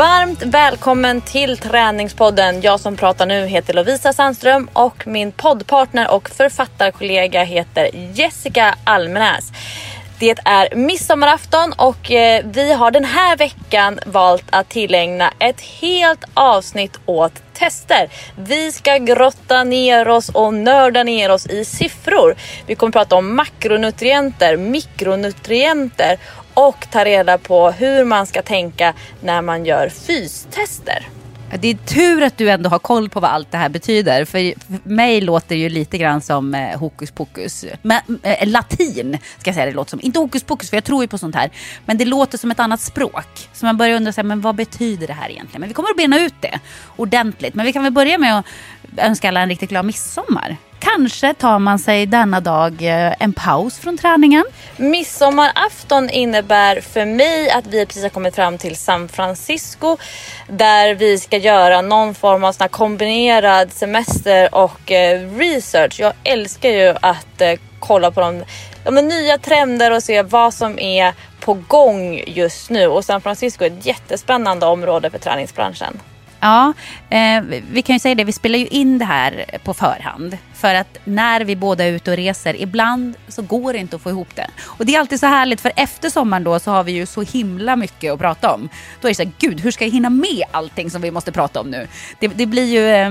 Varmt välkommen till Träningspodden. Jag som pratar nu heter Lovisa Sandström och min poddpartner och författarkollega heter Jessica Almenäs. Det är midsommarafton och eh, vi har den här veckan valt att tillägna ett helt avsnitt åt tester. Vi ska grotta ner oss och nörda ner oss i siffror. Vi kommer prata om makronutrienter, mikronutrienter och ta reda på hur man ska tänka när man gör fystester. Det är tur att du ändå har koll på vad allt det här betyder. För, mig låter det ju lite grann som eh, hokus pokus. Men, eh, latin ska jag säga det låter som. Inte hokus pokus för jag tror ju på sånt här. Men det låter som ett annat språk. Så man börjar undra, sig, men vad betyder det här egentligen? Men vi kommer att bena ut det ordentligt. Men vi kan väl börja med att önska alla en riktigt glad midsommar. Kanske tar man sig denna dag eh, en paus från träningen. Midsommarafton innebär för mig att vi precis har kommit fram till San Francisco där vi ska göra någon form av sån kombinerad semester och eh, research. Jag älskar ju att eh, kolla på de, de nya trender och se vad som är på gång just nu och San Francisco är ett jättespännande område för träningsbranschen. Ja, eh, vi kan ju säga det, vi spelar ju in det här på förhand. För att när vi båda är ute och reser, ibland så går det inte att få ihop det. Och det är alltid så härligt, för efter sommaren då så har vi ju så himla mycket att prata om. Då är det så här, gud hur ska jag hinna med allting som vi måste prata om nu? Det, det blir ju eh,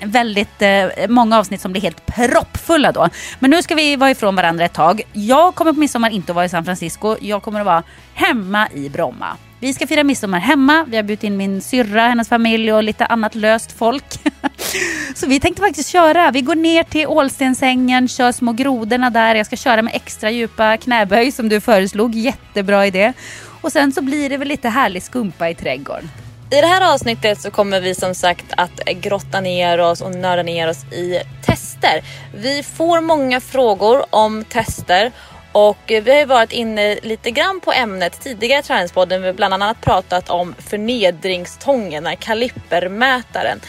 väldigt eh, många avsnitt som blir helt proppfulla då. Men nu ska vi vara ifrån varandra ett tag. Jag kommer på midsommar inte att vara i San Francisco, jag kommer att vara hemma i Bromma. Vi ska fira midsommar hemma. Vi har bjudit in min syrra, hennes familj och lite annat löst folk. Så vi tänkte faktiskt köra. Vi går ner till Ålstensängen, kör små grodorna där. Jag ska köra med extra djupa knäböj som du föreslog. Jättebra idé. Och sen så blir det väl lite härlig skumpa i trädgården. I det här avsnittet så kommer vi som sagt att grotta ner oss och nörda ner oss i tester. Vi får många frågor om tester och vi har ju varit inne lite grann på ämnet tidigare i Träningspodden. Vi har bland annat pratat om förnedringstången, kalippermätaren.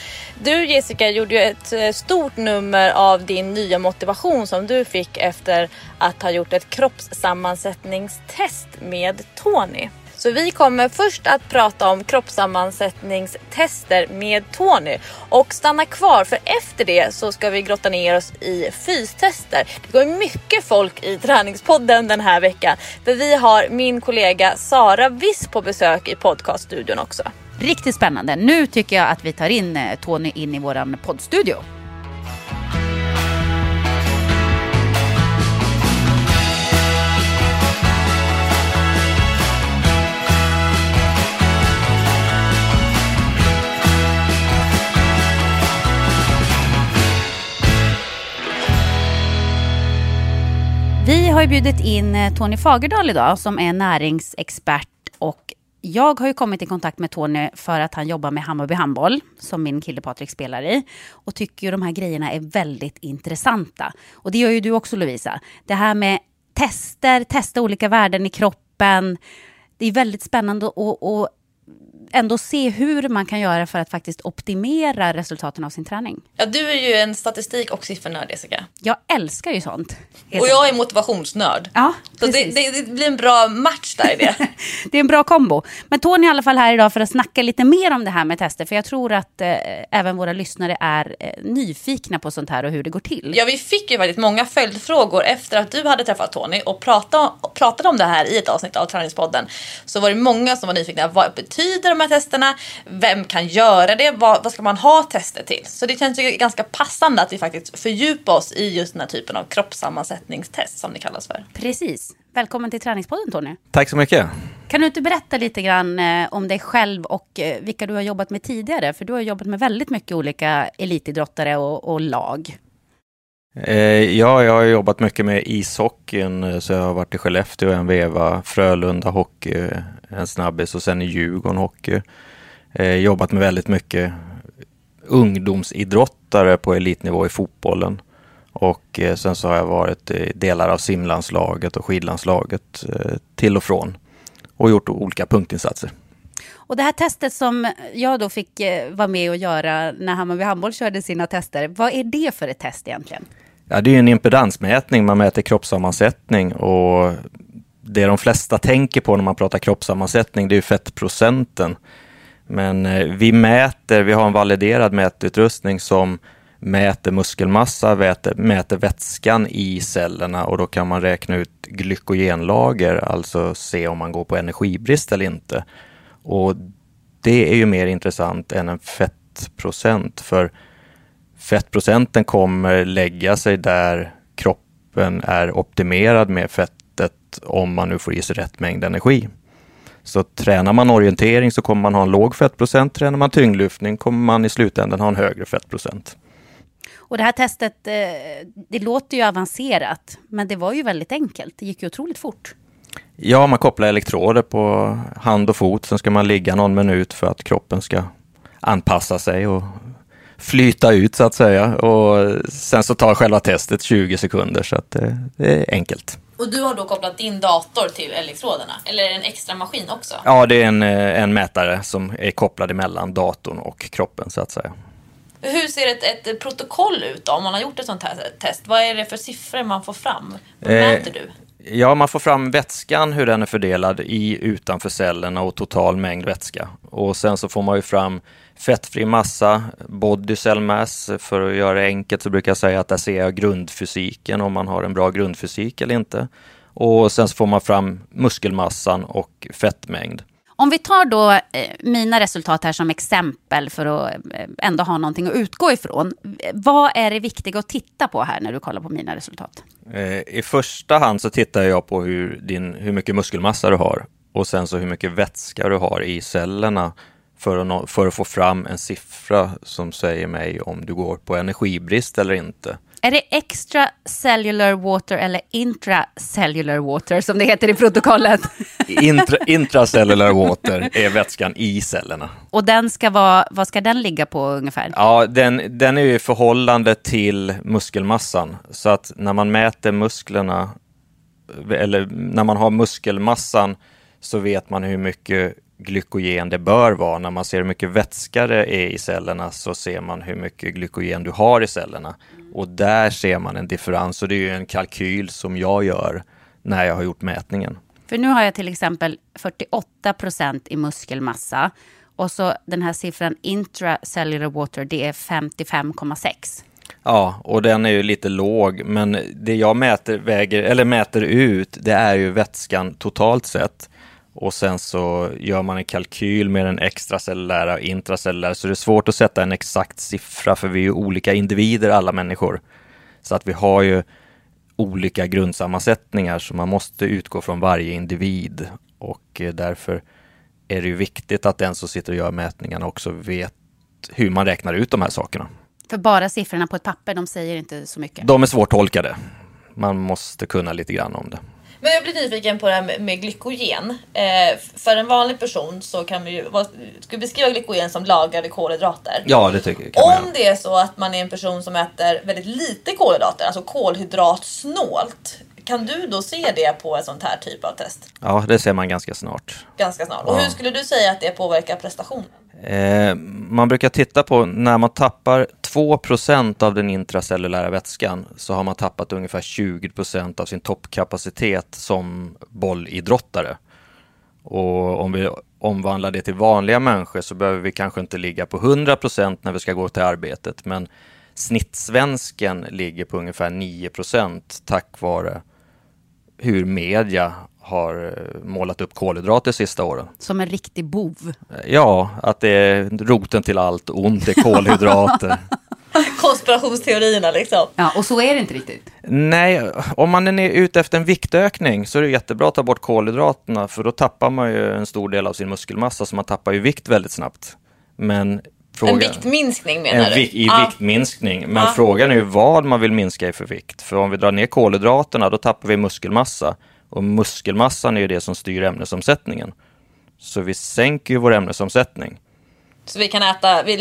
Du Jessica gjorde ju ett eh, stort nummer av din nya motivation som du fick efter att ha gjort ett kroppssammansättningstest med Tony. Så vi kommer först att prata om kroppssammansättningstester med Tony. Och stanna kvar för efter det så ska vi grotta ner oss i fystester. Det går mycket folk i träningspodden den här veckan. För vi har min kollega Sara Viss på besök i podcaststudion också. Riktigt spännande. Nu tycker jag att vi tar in eh, Tony in i våran poddstudio. Vi har ju bjudit in eh, Tony Fagerdal idag som är näringsexpert och jag har ju kommit i kontakt med Tony för att han jobbar med Hammarby Handboll, som min kille Patrik spelar i. Och tycker ju de här grejerna är väldigt intressanta. Och det gör ju du också Lovisa. Det här med tester, testa olika värden i kroppen. Det är väldigt spännande att ändå se hur man kan göra för att faktiskt optimera resultaten av sin träning. Ja, du är ju en statistik och siffernörd Jessica. Jag älskar ju sånt. Och jag är motivationsnörd. Ja, Så det, det, det blir en bra match där i det. Det är en bra kombo. Men Tony är i alla fall här idag för att snacka lite mer om det här med tester. För jag tror att eh, även våra lyssnare är eh, nyfikna på sånt här och hur det går till. Ja, vi fick ju faktiskt många följdfrågor efter att du hade träffat Tony och pratade, pratade om det här i ett avsnitt av Träningspodden. Så var det många som var nyfikna. Vad betyder de här testerna? Vem kan göra det? Vad, vad ska man ha tester till? Så det känns ju ganska passande att vi faktiskt fördjupar oss i just den här typen av kroppssammansättningstest som det kallas för. Precis. Välkommen till Träningspodden Tony. Tack så mycket. Kan du inte berätta lite grann eh, om dig själv och eh, vilka du har jobbat med tidigare? För du har jobbat med väldigt mycket olika elitidrottare och, och lag. Eh, ja, jag har jobbat mycket med ishockeyn, eh, så jag har varit i Skellefteå en veva, Frölunda hockey, eh, en snabbis och sen i Djurgården hockey. Jobbat med väldigt mycket ungdomsidrottare på elitnivå i fotbollen. Och sen så har jag varit i delar av simlandslaget och skidlandslaget till och från och gjort olika punktinsatser. Och det här testet som jag då fick eh, vara med och göra när Hammarby Handboll körde sina tester. Vad är det för ett test egentligen? Ja, det är en impedansmätning, man mäter kroppssammansättning och det de flesta tänker på när man pratar kroppssammansättning, det är ju fettprocenten. Men eh, vi mäter, vi har en validerad mätutrustning som mäter muskelmassa, mäter, mäter vätskan i cellerna och då kan man räkna ut glykogenlager, alltså se om man går på energibrist eller inte. Och det är ju mer intressant än en fettprocent, för fettprocenten kommer lägga sig där kroppen är optimerad med fettet om man nu får i sig rätt mängd energi. Så tränar man orientering så kommer man ha en låg fettprocent. Tränar man tyngdlyftning kommer man i slutändan ha en högre fettprocent. Och det här testet, eh, det låter ju avancerat, men det var ju väldigt enkelt. Det gick ju otroligt fort. Ja, man kopplar elektroder på hand och fot. Sen ska man ligga någon minut för att kroppen ska anpassa sig och flyta ut så att säga. Och sen så tar själva testet 20 sekunder så att det, det är enkelt. Och du har då kopplat din dator till elektroderna? Eller är det en extra maskin också? Ja, det är en, eh, en mätare som är kopplad emellan datorn och kroppen så att säga. Hur ser ett, ett protokoll ut då, om man har gjort ett sånt här test? Vad är det för siffror man får fram? Vad Eh, mäter du? Ja, man får fram vätskan, hur den är fördelad i utanför cellerna och total mängd vätska. Och sen så får man ju fram fettfri massa, body cell mass. För att göra det enkelt så brukar jag säga att där ser jag grundfysiken, om man har en bra grundfysik eller inte. Och sen så får man fram muskelmassan och fettmängd. Om vi tar då eh, mina resultat här som exempel för att eh, ändå ha någonting att utgå ifrån. Vad är det viktiga att titta på här när du kollar på mina resultat? Eh, I första hand så tittar jag på hur, din, hur mycket muskelmassa du har och sen så hur mycket vätska du har i cellerna för att, nå- för att få fram en siffra som säger mig om du går på energibrist eller inte. Är det extra cellular water eller intracellular water som det heter i protokollet? Intra, intracellular water är vätskan i cellerna. Och den ska vara, vad ska den ligga på ungefär? Ja, den, den är ju i förhållande till muskelmassan. Så att när man mäter musklerna, eller när man har muskelmassan, så vet man hur mycket glykogen det bör vara. När man ser hur mycket vätska det är i cellerna så ser man hur mycket glykogen du har i cellerna. Och där ser man en differens och det är ju en kalkyl som jag gör när jag har gjort mätningen. För nu har jag till exempel 48 procent i muskelmassa. Och så den här siffran intracellular water, det är 55,6. Ja, och den är ju lite låg, men det jag mäter, väger, eller mäter ut, det är ju vätskan totalt sett. Och sen så gör man en kalkyl med den extracellulära och intracellulära, så det är svårt att sätta en exakt siffra, för vi är ju olika individer alla människor. Så att vi har ju olika grundsammansättningar, så man måste utgå från varje individ. Och eh, därför är det ju viktigt att den som sitter och gör mätningarna också vet hur man räknar ut de här sakerna. För bara siffrorna på ett papper, de säger inte så mycket. De är svårtolkade. Man måste kunna lite grann om det. Men jag blir nyfiken på det här med, med glykogen. Eh, för en vanlig person så kan vi ju, vad, ska vi beskriva glykogen som lagrade kolhydrater? Ja, det tycker jag. Kan Om det är så att man är en person som äter väldigt lite kolhydrater, alltså kolhydratsnålt. kan du då se det på ett sånt här typ av test? Ja, det ser man ganska snart. Ganska snart. Och hur skulle du säga att det påverkar prestationen? Eh, man brukar titta på när man tappar 2% av den intracellulära vätskan så har man tappat ungefär 20% av sin toppkapacitet som bollidrottare. Och om vi omvandlar det till vanliga människor så behöver vi kanske inte ligga på 100% när vi ska gå till arbetet. Men snittsvensken ligger på ungefär 9% tack vare hur media har eh, målat upp kolhydrater sista åren. Som en riktig bov. Ja, att det är roten till allt ont är kolhydrater. Konspirationsteorierna liksom. Ja, och så är det inte riktigt. Nej, om man är ute efter en viktökning så är det jättebra att ta bort kolhydraterna för då tappar man ju en stor del av sin muskelmassa så man tappar ju vikt väldigt snabbt. Men frågan, En viktminskning menar en du? vi, I Ja. viktminskning. Men Ja. frågan är ju vad man vill minska i för vikt. För om vi drar ner kolhydraterna då tappar vi muskelmassa. Och muskelmassan är ju det som styr ämnesomsättningen. Så vi sänker ju vår ämnesomsättning. Så vi kan äta, vi,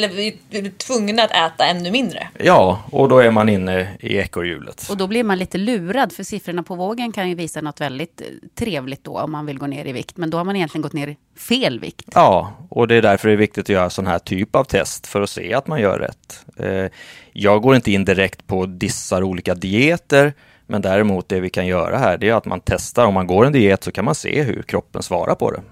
är tvungna att äta ännu mindre. Ja, och då är man inne i ekorrhjulet. Och då blir man lite lurad, för siffrorna på vågen kan ju visa något väldigt eh, trevligt då, om man vill gå ner i vikt. Men då har man egentligen gått ner i fel vikt. Ja, och det är därför det är viktigt att göra sån här typ av test för att se att man gör rätt. Eh, Jag går inte in direkt på dissar olika dieter, men däremot det vi kan göra här det är att man testar. Om man går en diet så kan man se hur kroppen svarar på det.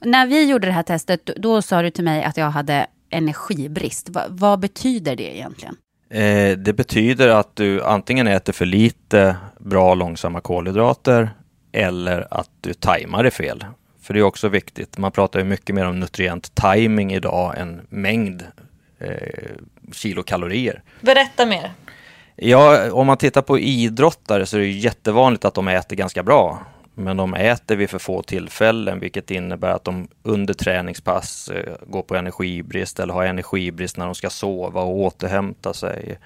När vi gjorde det här testet, då- sa du till mig att jag hade energibrist. Va, vad betyder det egentligen? Eh, Det betyder att du antingen äter för lite bra långsamma kolhydrater eller att du tajmar det fel. För det är också viktigt. Man pratar ju mycket mer om nutrient timing idag än mängd eh, kilokalorier. Berätta mer. Ja, om man tittar på idrottare så är det jättevanligt att de äter ganska bra. Men de äter vid för få tillfällen, vilket innebär att de under träningspass eh, går på energibrist eller har energibrist när de ska sova och återhämta sig.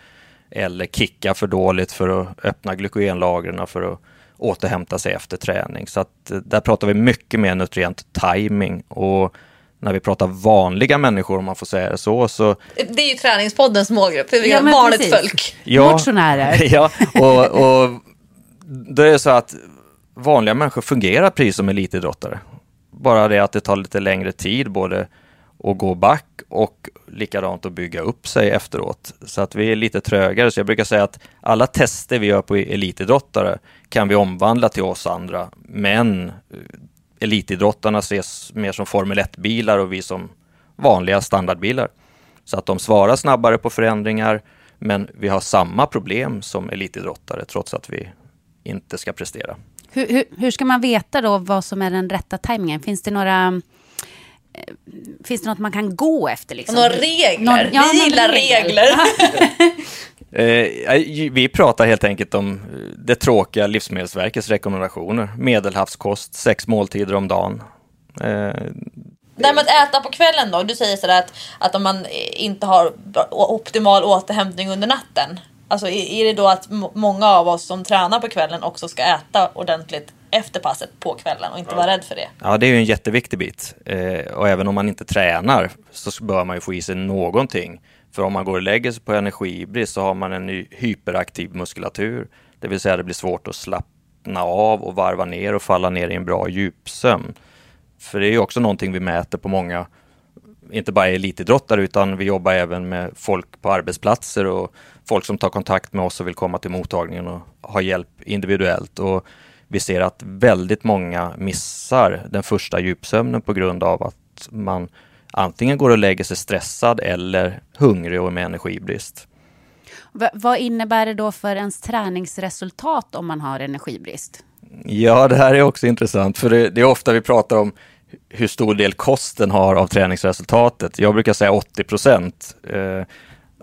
Eller kickar för dåligt för att öppna glykogenlagren för att återhämta sig efter träning. Så att eh, där pratar vi mycket mer nutrient timing. Och när vi pratar vanliga människor, om man får säga det så, så Det är ju träningspoddens målgrupp, för vi Ja, vanligt precis. folk. Motionärer. Ja, och, och då är det så att vanliga människor fungerar precis som elitidrottare. Bara det att det tar lite längre tid både att gå back och likadant att bygga upp sig efteråt. Så att vi är lite trögare. Så jag brukar säga att alla tester vi gör på elitidrottare kan vi omvandla till oss andra. Men elitidrottarna ses mer som Formel 1-bilar och vi som vanliga standardbilar. Så att de svarar snabbare på förändringar, men vi har samma problem som elitidrottare trots att vi inte ska prestera. Hur, hur, hur ska man veta då vad som är den rätta tajmingen? Finns det några... eh, Finns det något man kan gå efter? Liksom? Några regler. Någon- ja, vi gillar regel. regler. Eh, vi pratar helt enkelt om eh, det tråkiga Livsmedelsverkets rekommendationer. Medelhavskost, sex måltider om dagen. Eh, Det här med att äta på kvällen då. Du säger sådär att, att om man inte har optimal återhämtning under natten. Alltså är det då att många av oss som tränar på kvällen också ska äta ordentligt efter passet på kvällen och inte vara rädd för det? Ja, det är ju en jätteviktig bit. Eh, och även om man inte tränar så bör man ju få i sig någonting. För om man går och lägger sig på energibrist så har man en ny hyperaktiv muskulatur. Det vill säga det blir svårt att slappna av och varva ner och falla ner i en bra djupsömn. För det är ju också någonting vi mäter på många, inte bara elitidrottare utan vi jobbar även med folk på arbetsplatser och folk som tar kontakt med oss och vill komma till mottagningen och ha hjälp individuellt. Och vi ser att väldigt många missar den första djupsömnen på grund av att man antingen går och lägger sig stressad eller hungrig och med energibrist. Va, vad innebär det då för ens träningsresultat om man har energibrist? Ja, det här är också intressant, för det, det är ofta vi pratar om hur stor del kosten har av träningsresultatet. Jag brukar säga 80 procent eh,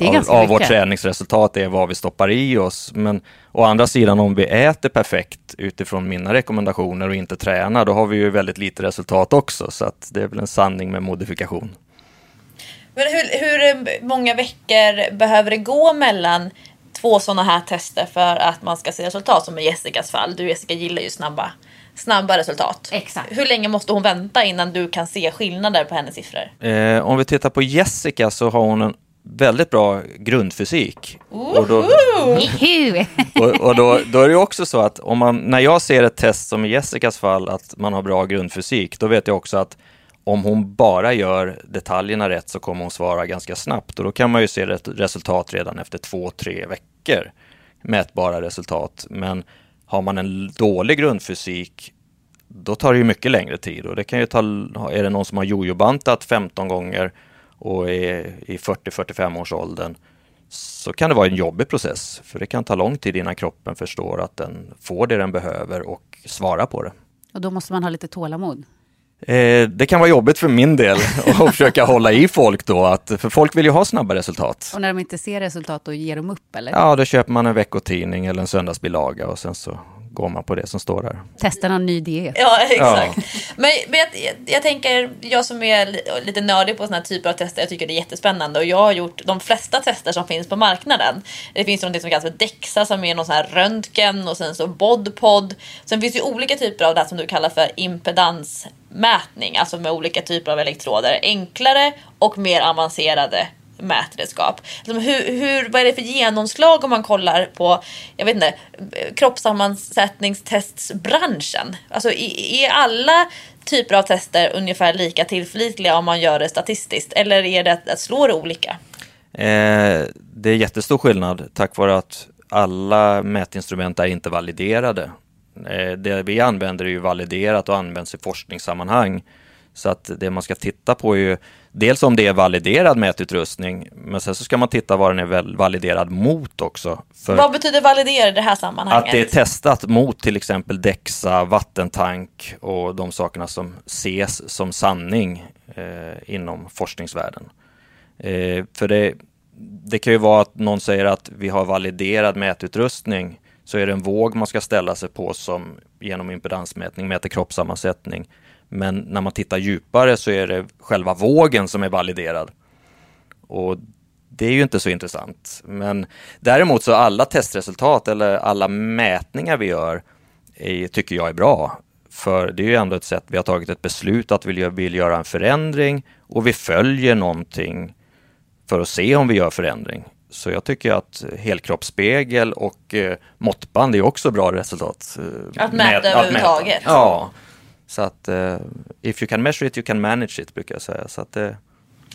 av, av vårt träningsresultat är vad vi stoppar i oss. Men å andra sidan, om vi äter perfekt utifrån mina rekommendationer och inte tränar, då har vi ju väldigt lite resultat också. Så att det är väl en sanning med modifikation. Men hur, hur många veckor behöver det gå mellan två sådana här tester för att man ska se resultat? Som i Jessicas fall. Du Jessica gillar ju snabba, snabba resultat. Exakt. Hur länge måste hon vänta innan du kan se skillnader på hennes siffror? Eh, om vi tittar på Jessica så har hon en väldigt bra grundfysik. Och, då, och, och då, då är det också så att om man, när jag ser ett test som i Jessicas fall, att man har bra grundfysik, då vet jag också att om hon bara gör detaljerna rätt så kommer hon svara ganska snabbt och då kan man ju se resultat redan efter två, tre veckor. Mätbara resultat. Men har man en dålig grundfysik då tar det ju mycket längre tid och det kan ju ta, är det någon som har jojobantat 15 gånger och är i 40-45 års åldern så kan det vara en jobbig process för det kan ta lång tid innan kroppen förstår att den får det den behöver och svarar på det. Och då måste man ha lite tålamod. Eh, det kan vara jobbigt för min del att försöka hålla i folk då, att, för folk vill ju ha snabba resultat. Och när de inte ser resultat, då ger de upp eller? Ja, då köper man en veckotidning eller en söndagsbilaga och sen så går man på det som står där. Testar någon ny diet. Ja, exakt. Men, men jag, jag, jag tänker, jag som är li- lite nördig på såna här typer av tester, jag tycker det är jättespännande och jag har gjort de flesta tester som finns på marknaden. Det finns något som kallas för DEXA som är någon sån här röntgen och sen så BODPOD. Sen finns det ju olika typer av det här som du kallar för impedansmätning, alltså med olika typer av elektroder. Enklare och mer avancerade mätredskap. Alltså hur, hur, vad är det för genomslag om man kollar på jag vet inte, kroppssammansättningstestsbranschen? Alltså i- är alla typer av tester ungefär lika tillförlitliga om man gör det statistiskt? Eller är det att, att slå det olika? Eh, det är jättestor skillnad tack vare att alla mätinstrument är inte validerade. Eh, det vi använder är ju validerat och används i forskningssammanhang. Så att det man ska titta på är ju dels om det är validerad mätutrustning, men sen så ska man titta vad den är validerad mot också. För Vad betyder validera i det här sammanhanget? att det är testat mot till exempel DEXA, vattentank och de sakerna som ses som sanning eh, inom forskningsvärlden. Eh, för det, det kan ju vara att någon säger att vi har validerad mätutrustning så är det en våg man ska ställa sig på som genom impedansmätning mäter kroppssammansättning. Men när man tittar djupare så är det själva vågen som är validerad. Och det är ju inte så intressant. Men däremot så alla testresultat eller alla mätningar vi gör är, tycker jag är bra. För det är ju ändå ett sätt, vi har tagit ett beslut att vi vill göra en förändring och vi följer någonting för att se om vi gör förändring. Så jag tycker att helkroppsspegel och eh, måttband är också bra resultat. eh, Att mäta med- överhuvudtaget. Ja. Så att eh, if you can measure it you can manage it brukar jag säga. Så att, eh,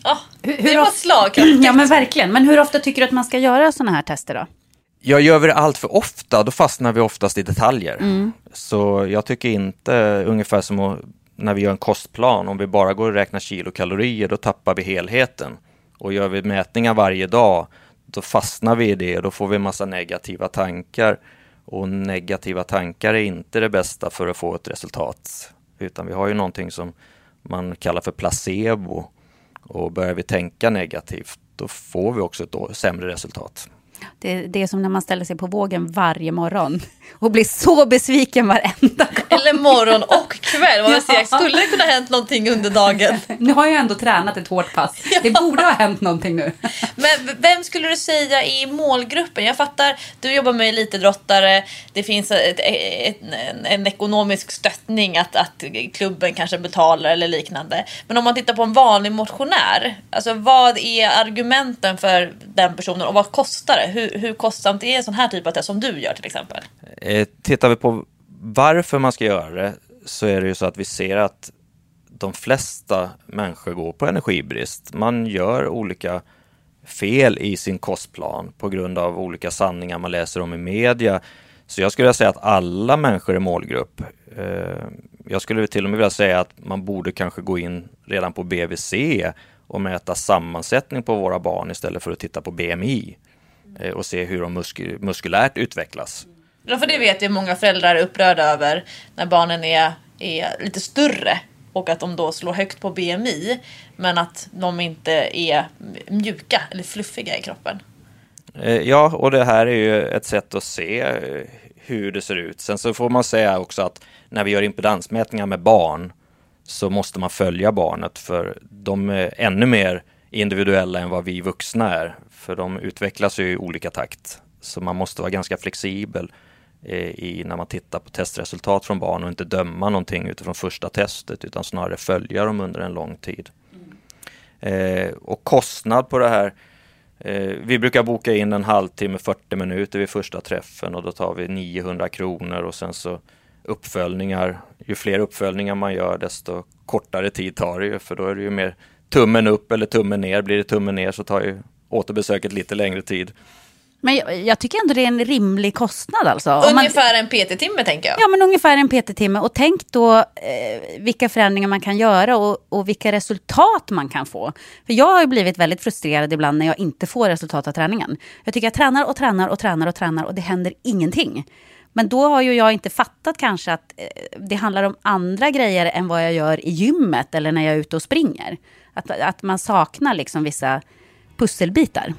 Ah, Hur- det hur var of- slagkraftigt. Ja men verkligen. Men hur ofta tycker du att man ska göra sådana här tester då? Jag gör vi det allt för ofta, då fastnar vi oftast i detaljer. Så jag tycker inte, ungefär som när vi gör en kostplan, om vi bara går och räknar kilokalorier, då tappar vi helheten. Och gör vi mätningar varje dag, då fastnar vi i det och då får vi en massa negativa tankar. Och negativa tankar är inte det bästa för att få ett resultat. Utan vi har ju någonting som man kallar för placebo. Och börjar vi tänka negativt, då får vi också ett sämre resultat. Det, det är som när man ställer sig på vågen varje morgon och blir så besviken varenda gång. Eller morgon och kväll. Jag säger, skulle det kunna ha hänt någonting under dagen? Nu har jag ändå tränat ett hårt pass. Det borde ha hänt någonting nu. Men vem skulle du säga är målgruppen? Jag fattar, du jobbar med elitidrottare. Det finns ett, ett, en, en ekonomisk stöttning att, att klubben kanske betalar eller liknande. Men om man tittar på en vanlig motionär. Alltså vad är argumenten för den personen och vad kostar det? Hur, hur kostsamt är en sån här typ av test som du gör till exempel? Eh, tittar vi på varför man ska göra det så är det ju så att vi ser att de flesta människor går på energibrist. Man gör olika fel i sin kostplan på grund av olika sanningar man läser om i media. Så jag skulle säga att alla människor är målgrupp. Eh, jag skulle till och med vilja säga att man borde kanske gå in redan på BVC och mäta sammansättning på våra barn istället för att titta på BMI och se hur de musk- muskulärt utvecklas. Ja, för det vet jag många föräldrar är upprörda över när barnen är, är lite större och att de då slår högt på BMI men att de inte är mjuka eller fluffiga i kroppen. Eh, Ja, och det här är ju ett sätt att se eh, hur det ser ut. Sen så får man säga också att när vi gör impedansmätningar med barn så måste man följa barnet för de är ännu mer individuella än vad vi vuxna är. För de utvecklas ju i olika takt. Så man måste vara ganska flexibel eh, i när man tittar på testresultat från barn och inte döma någonting utifrån första testet utan snarare följa dem under en lång tid. Eh, och kostnad på det här Eh, vi brukar boka in en halvtimme, 40 minuter vid första träffen och då tar vi 900 kronor och sen så uppföljningar. Ju fler uppföljningar man gör desto kortare tid tar det ju för då är det ju mer tummen upp eller tummen ner. Blir det tummen ner så tar ju återbesöket lite längre tid. Men jag, jag, tycker ändå det är en rimlig kostnad alltså. Ungefär man, en PT-timme tänker jag. Ja, men ungefär en PT-timme. Och tänk då eh, vilka förändringar man kan göra och, och, vilka resultat man kan få. För jag har ju blivit väldigt frustrerad ibland när jag inte får resultat av träningen. Jag tycker jag tränar och tränar och tränar och tränar och det händer ingenting. Men då har ju jag inte fattat kanske att eh, det handlar om andra grejer än vad jag gör i gymmet eller när jag är ute och springer. Att, att man saknar liksom vissa pusselbitar.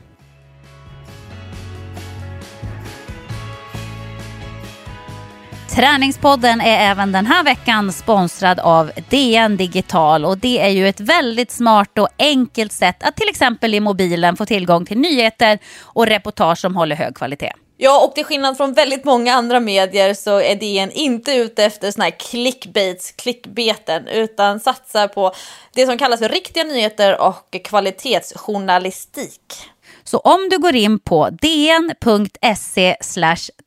Träningspodden är även den här veckan sponsrad av DN Digital och det är ju ett väldigt smart och enkelt sätt att till exempel i mobilen få tillgång till nyheter och reportage som håller hög kvalitet. Ja, och till skillnad från väldigt många andra medier så är DN inte ute efter såna här clickbaits, klickbeten, utan satsar på det som kallas för riktiga nyheter och kvalitetsjournalistik. Så om du går in på dn.se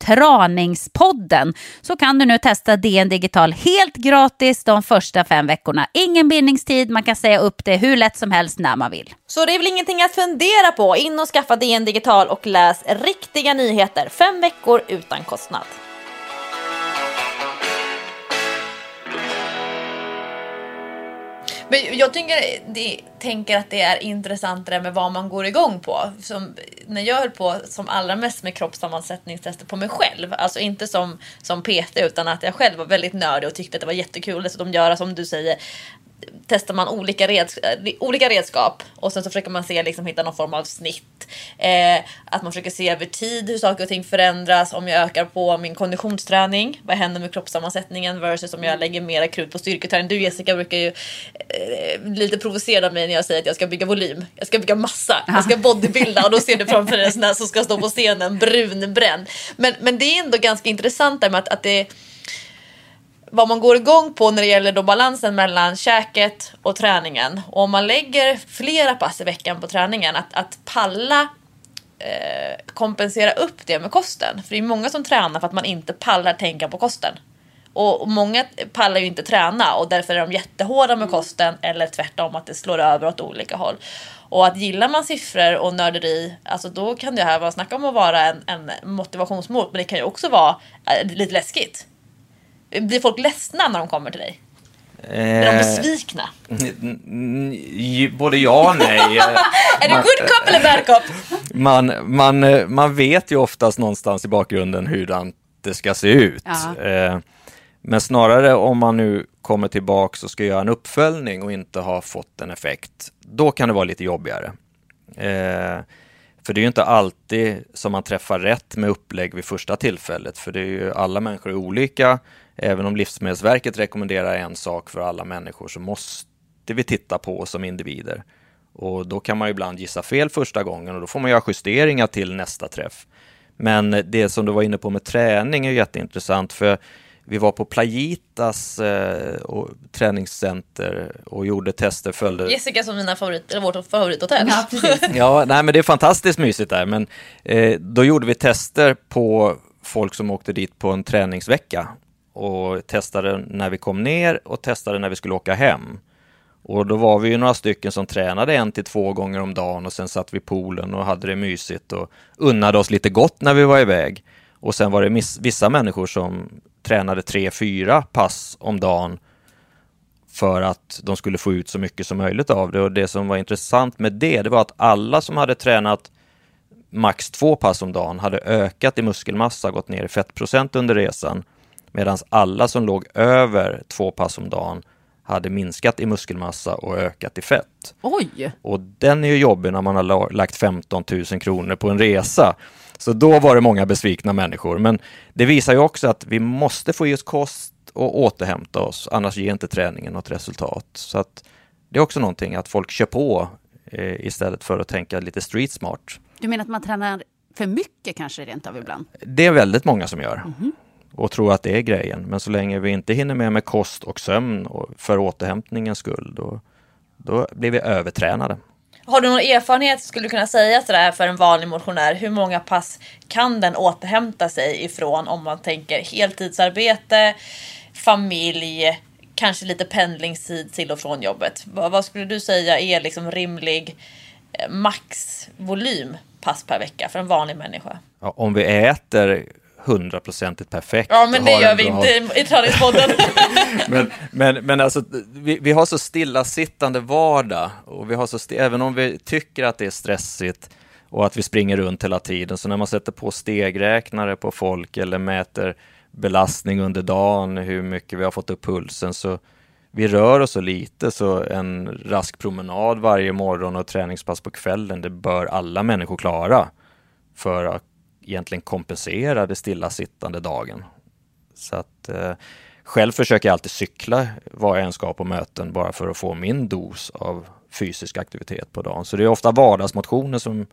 traningspodden så kan du nu testa DN Digital helt gratis de första fem veckorna. Ingen bindningstid, man kan säga upp det hur lätt som helst när man vill. Så det är väl ingenting att fundera på. In och skaffa DN Digital och läs riktiga nyheter. Fem veckor utan kostnad. Men jag tycker, det, tänker att det är intressantare med vad man går igång på. Som, när jag höll på som allra mest med kroppssammansättningstester på mig själv, alltså inte som, som PT utan att jag själv var väldigt nördig och tyckte att det var jättekul att göra som du säger testar man olika, reds olika redskap och sen så försöker man se, liksom, hitta någon form av snitt. Eh, att man försöker se över tid hur saker och ting förändras. Om jag ökar på min konditionsträning, vad händer med kroppssammansättningen versus om jag lägger mera krut på styrketräning. Du Jessica brukar ju eh, lite provocera mig när jag säger att jag ska bygga volym. Jag ska bygga massa, jag ska bodybuilda och då ser du framför dig en sån här som ska stå på scenen brunbränd. Men, men det är ändå ganska intressant där med att, att det vad man går igång på när det gäller då balansen mellan käket och träningen. Och om man lägger flera pass i veckan på träningen, att, att palla eh, kompensera upp det med kosten. För det är många som tränar för att man inte pallar tänka på kosten. Och, och många pallar ju inte träna och därför är de jättehårda med kosten eller tvärtom att det slår över åt olika håll. Och att gillar man siffror och nörderi, alltså då kan det här vara, snacka om att vara en, en motivationsmål, men det kan ju också vara äh, lite läskigt. Blir folk ledsna när de kommer till dig? Är de eh, besvikna? Både ja och nej. är det good cop eller bad cop? Man, man, man vet ju oftast någonstans i bakgrunden hur det ska se ut. Ja. Eh, men snarare om man nu kommer tillbaks och ska göra en uppföljning och inte har fått en effekt, då kan det vara lite jobbigare. Eh, för det är ju inte alltid som man träffar rätt med upplägg vid första tillfället, för det är ju alla människor är olika Även om Livsmedelsverket rekommenderar en sak för alla människor så måste vi titta på som individer. Och då kan man ibland gissa fel första gången och då får man göra justeringar till nästa träff. Men det som du var inne på med träning är jätteintressant för vi var på Playitas eh, och, träningscenter och gjorde tester. Följde... Jessica som mina favorit, eller vårt favorithotell. Ja, ja, nej, men det är fantastiskt mysigt där. Men eh, då gjorde vi tester på folk som åkte dit på en träningsvecka och testade när vi kom ner och testade när vi skulle åka hem. Och då var vi ju några stycken som tränade en till två gånger om dagen och sen satt vi i poolen och hade det mysigt och unnade oss lite gott när vi var iväg. Och sen var det vissa människor som tränade tre, fyra pass om dagen för att de skulle få ut så mycket som möjligt av det. Och det som var intressant med det, det var att alla som hade tränat max två pass om dagen hade ökat i muskelmassa, gått ner i fettprocent under resan. Medan alla som låg över två pass om dagen hade minskat i muskelmassa och ökat i fett. Oj! Och den är ju jobbig när man har lagt 15 000 kronor på en resa. Så då var det många besvikna människor. Men det visar ju också att vi måste få i oss kost och återhämta oss, annars ger inte träningen något resultat. Så att det är också någonting att folk kör på eh, istället för att tänka lite street smart. Du menar att man tränar för mycket kanske rent av ibland? Det är väldigt många som gör. Mm -hmm och tror att det är grejen. Men så länge vi inte hinner med med kost och sömn och för återhämtningens skull, då, då blir vi övertränade. Har du någon erfarenhet, skulle du kunna säga sådär för en vanlig motionär, hur många pass kan den återhämta sig ifrån om man tänker heltidsarbete, familj, kanske lite pendlingstid till och från jobbet. Vad, vad skulle du säga är liksom rimlig eh, maxvolym pass per vecka för en vanlig människa? Ja, om vi äter hundraprocentigt perfekt. Ja, men det gör vi bra- inte i, i Träningspodden. men, men, men alltså, vi, vi har så stillasittande vardag och vi har så även om vi tycker att det är stressigt och att vi springer runt hela tiden, så när man sätter på stegräknare på folk eller mäter belastning under dagen, hur mycket vi har fått upp pulsen, så vi rör oss så lite så en rask promenad varje morgon och träningspass på kvällen, det bör alla människor klara för att egentligen kompensera det stillasittande dagen. Så att eh, själv försöker jag alltid cykla vad jag än ska på möten bara för att få min dos av fysisk aktivitet på dagen. Så det är ofta vardagsmotionen som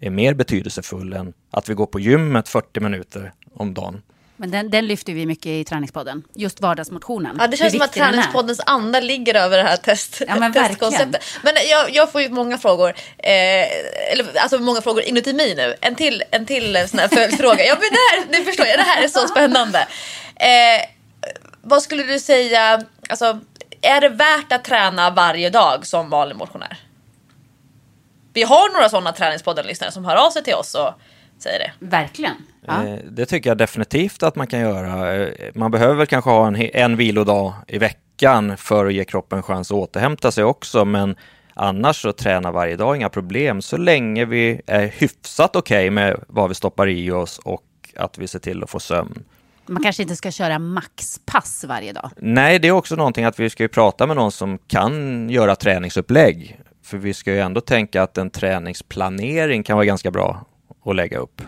är mer betydelsefull än att vi går på gymmet 40 minuter om dagen. Men den, den lyfter vi mycket i träningspodden. Just vardagsmotionen. Ja, det känns som att. Träningspoddens anda ligger över det här test, Ja, men testkonceptet. Men jag, jag får ju många frågor, eh, eller alltså många frågor inuti mig nu. En till, en till sån här följdfråga. Ja, men det här, nu förstår jag, det här är så spännande. Eh, vad skulle du säga, alltså, är det värt att träna varje dag som vanlig motionär? Vi har några sådana Träningspodden-lyssnare som hör av sig till oss och säger det. Verkligen. Ja. Eh, Det tycker jag definitivt att man kan göra. Eh, Man behöver väl kanske ha en, en vilodag i veckan för att ge kroppen chans att återhämta sig också, men annars så träna varje dag, inga problem, så länge vi är hyfsat okej med vad vi stoppar i oss och att vi ser till att få sömn. Man kanske inte ska köra maxpass varje dag. Nej, det är också någonting att vi ska prata med någon som kan göra träningsupplägg. För vi ska ju ändå tänka att en träningsplanering kan vara ganska bra att lägga upp.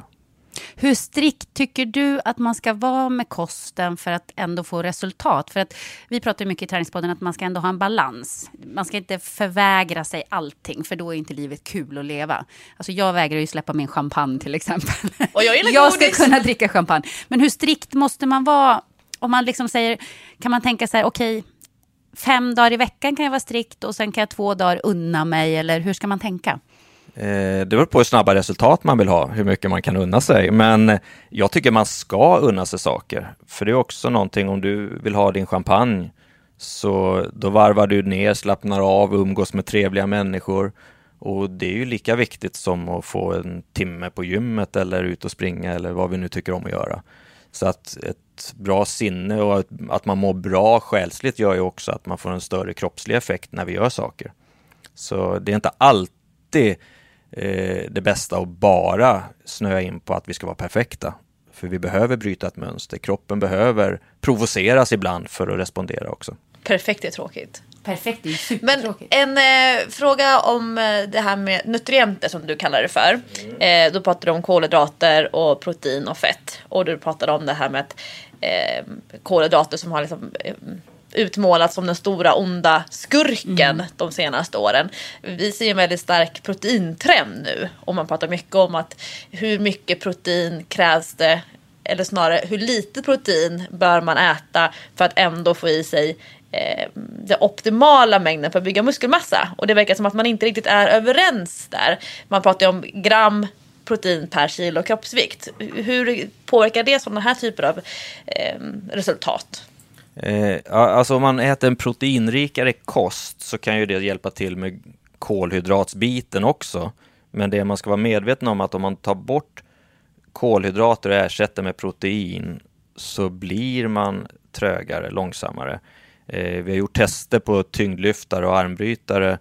Hur strikt tycker du att man ska vara med kosten för att ändå få resultat? För att vi pratar mycket i träningspodden att man ska ändå ha en balans. Man ska inte förvägra sig allting, för då är inte livet kul att leva. Alltså jag vägrar ju släppa min champagne till exempel. Och jag gillar jag ska kunna dricka champagne. Men hur strikt måste man vara? Om man liksom säger, kan man tänka så här, okej, fem dagar i veckan kan jag vara strikt och sen kan jag två dagar unna mig, eller hur ska man tänka? Eh, det beror på hur snabba resultat man vill ha, hur mycket man kan unna sig. Men eh, jag tycker man ska unna sig saker. För det är också någonting, om du vill ha din champagne, så då varvar du ner, slappnar av, umgås med trevliga människor. Och det är ju lika viktigt som att få en timme på gymmet eller ut och springa eller vad vi nu tycker om att göra. Så att ett bra sinne och att man mår bra själsligt gör ju också att man får en större kroppslig effekt när vi gör saker. Så det är inte alltid eh, det bästa att bara snöa in på att vi ska vara perfekta. För vi behöver bryta ett mönster. Kroppen behöver provoceras ibland för att respondera också. Perfekt är tråkigt. Perfekt, det är Men supertråkigt. en eh, fråga om eh, det här med nutrienter som du kallar det för. Eh, då pratar du om kolhydrater och protein och fett. Och du pratade om det här med att eh, kolhydrater som har liksom, eh, utmålats som den stora onda skurken de senaste åren. Vi ser en väldigt stark proteintrend nu. Och man pratar mycket om att hur mycket protein krävs det eller snarare hur lite protein bör man äta för att ändå få i sig eh, den optimala mängden för att bygga muskelmassa. Och det verkar som att man inte riktigt är överens där. Man pratar ju om gram protein per kilo kroppsvikt. Hur påverkar det sådana här typer av eh, resultat? Eh, alltså om man äter en proteinrikare kost så kan ju det hjälpa till med kolhydratsbiten också. Men det man ska vara medveten om är att om man tar bort kolhydrater och ersätter med protein så blir man trögare, långsammare. Eh, vi har gjort tester på tyngdlyftare och armbrytare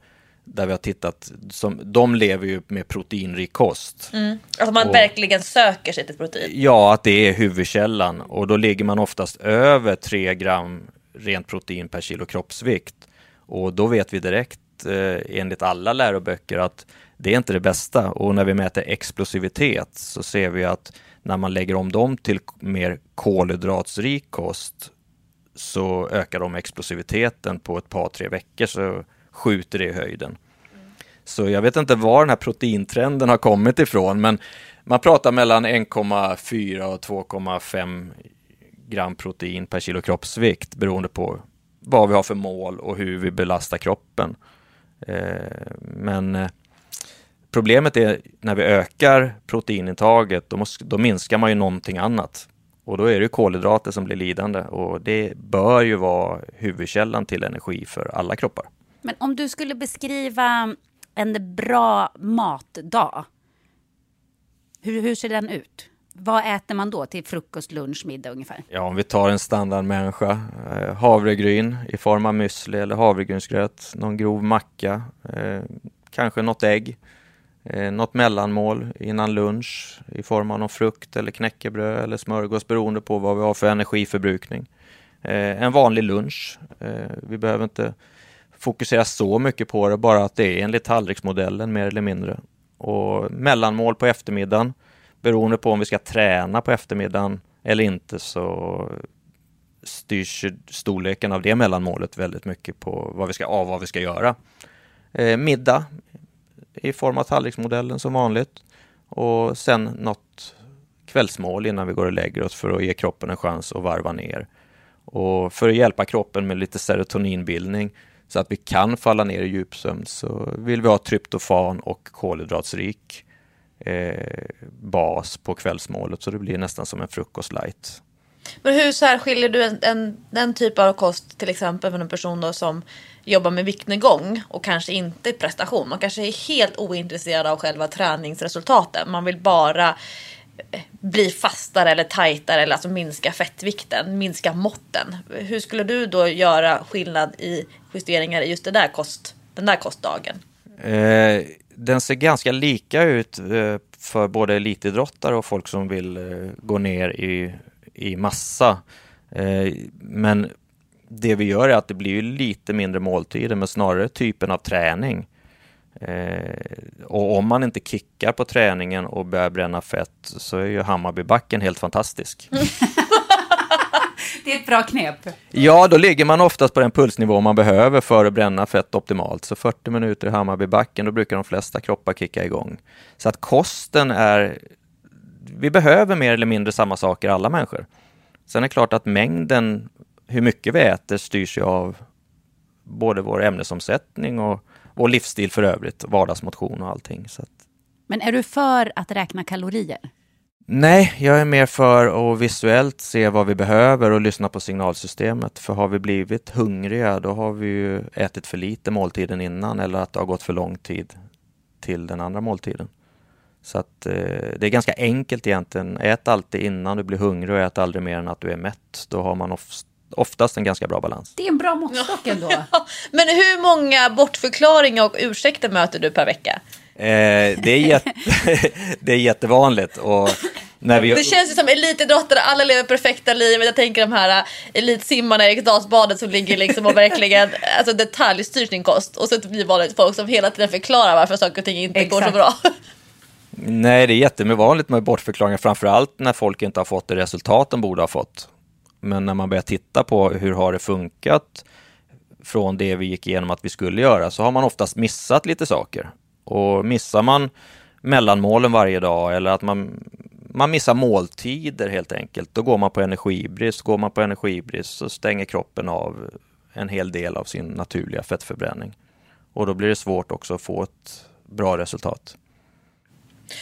där vi har tittat, som, de lever ju med proteinrik kost. Alltså man Och- verkligen söker sig till protein. Ja, att det är huvudkällan och då ligger man oftast över 3 gram rent protein per kilo kroppsvikt. Och då vet vi direkt eh, enligt alla läroböcker att det är inte det bästa. Och när vi mäter explosivitet så ser vi att när man lägger om dem till mer kolhydratsrik kost så ökar de explosiviteten på ett par, tre veckor så skjuter det i höjden. Så jag vet inte var den här proteintrenden har kommit ifrån, men man pratar mellan 1,4 och 2,5 gram protein per kilo kroppsvikt beroende på vad vi har för mål och hur vi belastar kroppen. Eh, men eh, problemet är när vi ökar proteinintaget, då, måste, då minskar man ju någonting annat. Och då är det kolhydrater som blir lidande och det bör ju vara huvudkällan till energi för alla kroppar. Men om du skulle beskriva en bra matdag, hur, hur ser den ut? Vad äter man då till frukost, lunch, middag ungefär? Ja, om vi tar en standardmänniska, eh, havregryn i form av müsli eller havregrynsgröt, någon grov macka, eh, kanske något ägg, eh, något mellanmål innan lunch i form av någon frukt eller knäckebröd eller smörgås beroende på vad vi har för energiförbrukning. Eh, en vanlig lunch. Eh, vi behöver inte fokusera så mycket på det, bara att det är enligt tallriksmodellen mer eller mindre. Och mellanmål på eftermiddagen beroende på om vi ska träna på eftermiddagen eller inte så styrs storleken av det mellanmålet väldigt mycket på vad vi ska, av vad vi ska göra. Eh, middag i form av tallriksmodellen som vanligt och sen något kvällsmål innan vi går och lägger oss för att ge kroppen en chans att varva ner. Och för att hjälpa kroppen med lite serotoninbildning så att vi kan falla ner i djupsömn så vill vi ha tryptofan och kolhydratsrik eh, bas på kvällsmålet så det blir nästan som en frukost light. Men hur särskiljer du en, en, den typ av kost till exempel för en person då som jobbar med viktnedgång och kanske inte prestation. Man kanske är helt ointresserad av själva träningsresultaten. Man vill bara eh, bli fastare eller tajtare eller alltså minska fettvikten, minska måtten. Hur skulle du då göra skillnad i justeringar i just det där kost, den där kostdagen? Eh, den ser ganska lika ut eh, för både elitidrottare och folk som vill eh, gå ner i, i massa. Eh, men det vi gör är att det blir lite mindre måltider men snarare typen av träning och om man inte kickar på träningen och börjar bränna fett så är ju Hammarbybacken helt fantastisk. Det är ett bra knep. Ja, då ligger man oftast på den pulsnivå man behöver för att bränna fett optimalt. Så 40 minuter i Hammarbybacken, då brukar de flesta kroppar kicka igång. Så att kosten är... Vi behöver mer eller mindre samma saker alla människor. Sen är det klart att mängden, hur mycket vi äter, styrs ju av både vår ämnesomsättning och vår livsstil för övrigt, vardagsmotion och allting. Så att... Men är du för att räkna kalorier? Nej, jag är mer för att visuellt se vad vi behöver och lyssna på signalsystemet. För har vi blivit hungriga, då har vi ju ätit för lite måltiden innan eller att det har gått för lång tid till den andra måltiden. Så att eh, det är ganska enkelt egentligen. Ät alltid innan du blir hungrig och ät aldrig mer än att du är mätt. Då har man oftast en ganska bra balans. Det är en bra måttstock ändå. Men hur många bortförklaringar och ursäkter möter du per vecka? Eh, det, är jätte, det är jättevanligt. Och när vi... Det känns ju som elitidrottare, alla lever perfekta liv. Jag tänker de här äh, elitsimmarna i Eriksdalsbadet som ligger liksom och verkligen alltså, detaljstyr sin kost. Och så blir vanligt folk som hela tiden förklarar varför saker och ting inte Exakt. går så bra. Nej, det är jättevanligt med bortförklaringar, framförallt när folk inte har fått det resultat de borde ha fått. Men när man börjar titta på hur har det funkat från det vi gick igenom att vi skulle göra så har man oftast missat lite saker. Och missar man mellanmålen varje dag eller att man, man missar måltider helt enkelt, då går man på energibrist. Går man på energibrist så stänger kroppen av en hel del av sin naturliga fettförbränning. Och då blir det svårt också att få ett bra resultat.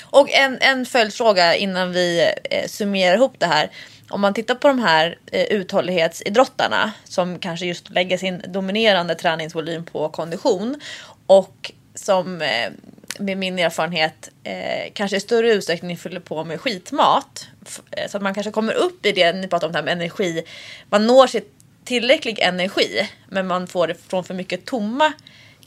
Och en, en följdfråga innan vi eh, summerar ihop det här. Om man tittar på de här eh, uthållighetsidrottarna som kanske just lägger sin dominerande träningsvolym på kondition och som eh, med min erfarenhet eh, kanske i större utsträckning fyller på med skitmat. Eh, så att man kanske kommer upp i det ni pratar om det här med energi. Man når sitt tillräcklig energi men man får det från för mycket tomma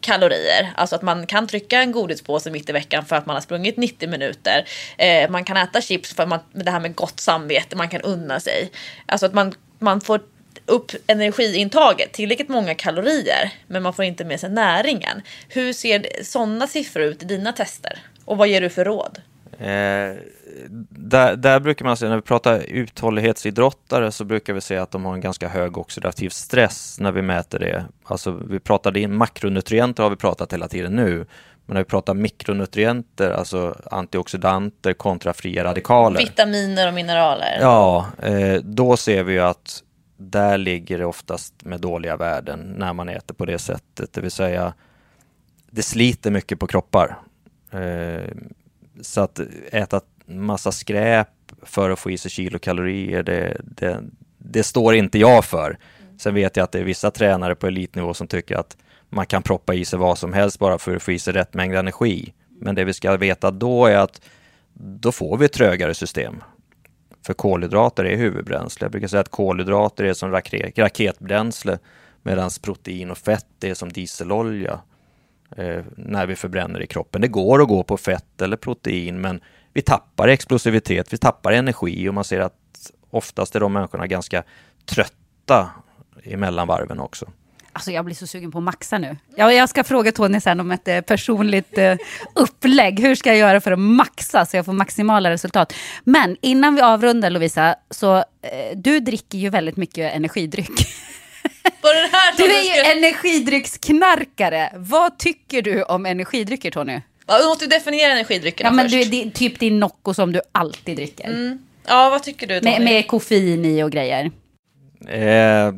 kalorier. Alltså att man kan trycka en godispåse mitt i veckan för att man har sprungit 90 minuter. Eh, man kan äta chips för att man, det här med gott samvete, man kan unna sig. Alltså att man, man får upp energiintaget, tillräckligt många kalorier, men man får inte med sig näringen. Hur ser sådana siffror ut i dina tester? Och vad ger du för råd? Eh, där, där, brukar man säga, när vi pratar uthållighetsidrottare så brukar vi säga att de har en ganska hög oxidativ stress när vi mäter det. Alltså vi pratade in makronutrienter har vi pratat hela tiden nu. Men när vi pratar mikronutrienter, alltså antioxidanter kontra fria radikaler. Vitaminer och mineraler. Ja, eh, då ser vi ju att där ligger det oftast med dåliga värden när man äter på det sättet. Det vill säga, det sliter mycket på kroppar. Eh, så att äta massa skräp för att få i sig kilokalorier, det, det, det står inte jag för. Sen vet jag att det är vissa tränare på elitnivå som tycker att man kan proppa i sig vad som helst bara för att få i sig rätt mängd energi. Men det vi ska veta då är att då får vi ett trögare system. För kolhydrater är huvudbränsle. Jag brukar säga att kolhydrater är som raketbränsle medan protein och fett är som dieselolja eh, när vi förbränner i kroppen. Det går att gå på fett eller protein men vi tappar explosivitet, vi tappar energi och man ser att oftast är de människorna ganska trötta emellan varven också. Alltså jag blir så sugen på att maxa nu. Jag, jag ska fråga Tony sen om ett eh, personligt eh, upplägg. Hur ska jag göra för att maxa så jag får maximala resultat? Men innan vi avrundar Lovisa, så eh, du dricker ju väldigt mycket energidryck. Du är ju ska... energidrycksknarkare. Vad tycker du om energidrycker Tony? Ja, du måste definiera energidryckerna Ja, men först. du, det är typ din Nocco som du alltid dricker. Ja, vad tycker du Tony? Med, med koffein i och grejer. Eh,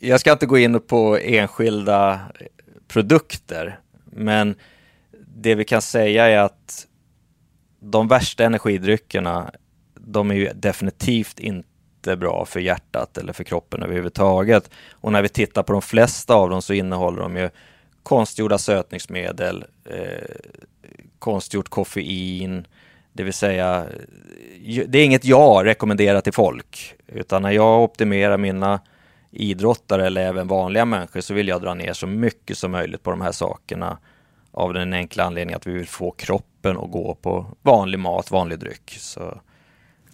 jag ska inte gå in på enskilda produkter, men det vi kan säga är att de värsta energidryckerna, de är ju definitivt inte bra för hjärtat eller för kroppen överhuvudtaget. Och när vi tittar på de flesta av dem så innehåller de ju konstgjorda sötningsmedel, eh, konstgjort koffein, det vill säga det är inget jag rekommenderar till folk, utan när jag optimerar mina idrottare eller även vanliga människor så vill jag dra ner så mycket som möjligt på de här sakerna av den enkla anledningen att vi vill få kroppen att gå på vanlig mat, vanlig dryck. Så, eh,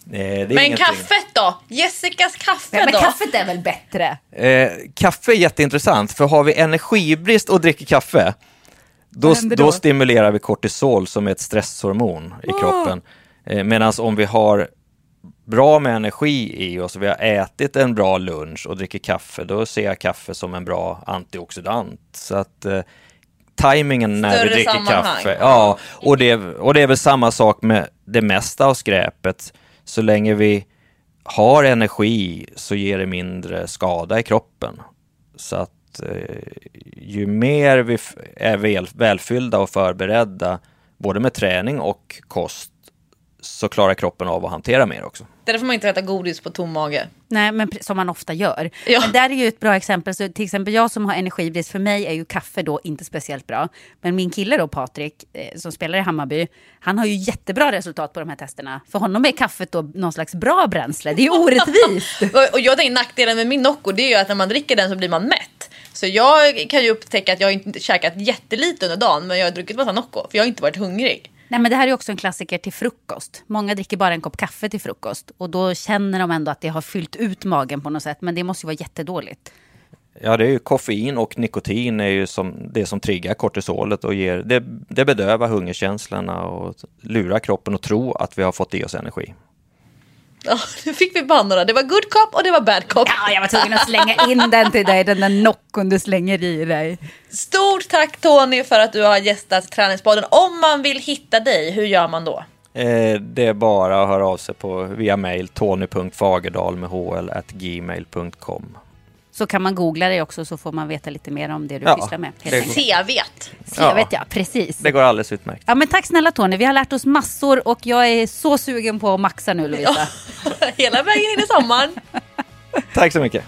men ingenting. kaffet då? Jessicas kaffe Ja, men då? kaffet är väl bättre? Eh, kaffe är jätteintressant, för har vi energibrist och dricker kaffe, då, då? då stimulerar vi kortisol som är ett stresshormon i kroppen. Eh, Medan om vi har bra med energi i oss, vi har ätit en bra lunch och dricker kaffe, då ser jag kaffe som en bra antioxidant. Så att eh, tajmingen när Större vi dricker sammanhang. kaffe, ja, och det, och det är väl samma sak med det mesta av skräpet. Så länge vi har energi så ger det mindre skada i kroppen. Så att eh, ju mer vi är väl, välfyllda och förberedda, både med träning och kost, så klarar kroppen av att hantera mer också. Därför får man inte äta godis på tom mage. Nej, men som man ofta gör. Ja. Men där är ju ett bra exempel. Så till exempel jag som har energibrist, för mig är ju kaffe då inte speciellt bra. Men min kille då, Patrik, eh, som spelar i Hammarby, han har ju jättebra resultat på de här testerna. För honom är kaffet då någon slags bra bränsle. Det är ju orättvist. Och, och jag tänker nackdelen med min Nocco det är ju att när man dricker den så blir man mätt. Så jag kan ju upptäcka att jag inte käkat jättelite under dagen men jag har druckit massa Nocco för jag har inte varit hungrig. Nej, men det här är också en klassiker till frukost. Många dricker bara en kopp kaffe till frukost. Och då känner de ändå att det har fyllt ut magen på något sätt. Men det måste ju vara jättedåligt. Ja, det är ju koffein och nikotin är ju som det som triggar kortisolet och ger, det, det bedövar hungerkänslorna och lurar kroppen att tro att vi har fått i oss energi. Ja, nu fick vi bannorna. Det var good cop och det var bad cop. Ja, jag var tvungen att slänga in den till dig, den där nockon du slänger i dig. Stort tack Tony för att du har gästat Träningspodden. Om man vill hitta dig, hur gör man då? Eh, det är bara att höra av sig på via mail tony.fagerdal med hl at gmail.com. Så kan man googla dig också så får man veta lite mer om det du Ja, pysslar med. CVt. Vet jag, precis. Det går alldeles utmärkt. Ja, men tack snälla Tony, vi har lärt oss massor och jag är så sugen på att maxa nu Lovisa. Hela vägen in i sommaren. Tack så mycket.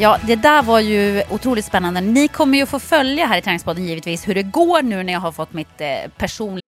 Ja, det där var ju otroligt spännande. Ni kommer ju få följa här i Träningspodden givetvis hur det går nu när jag har fått mitt eh, personliga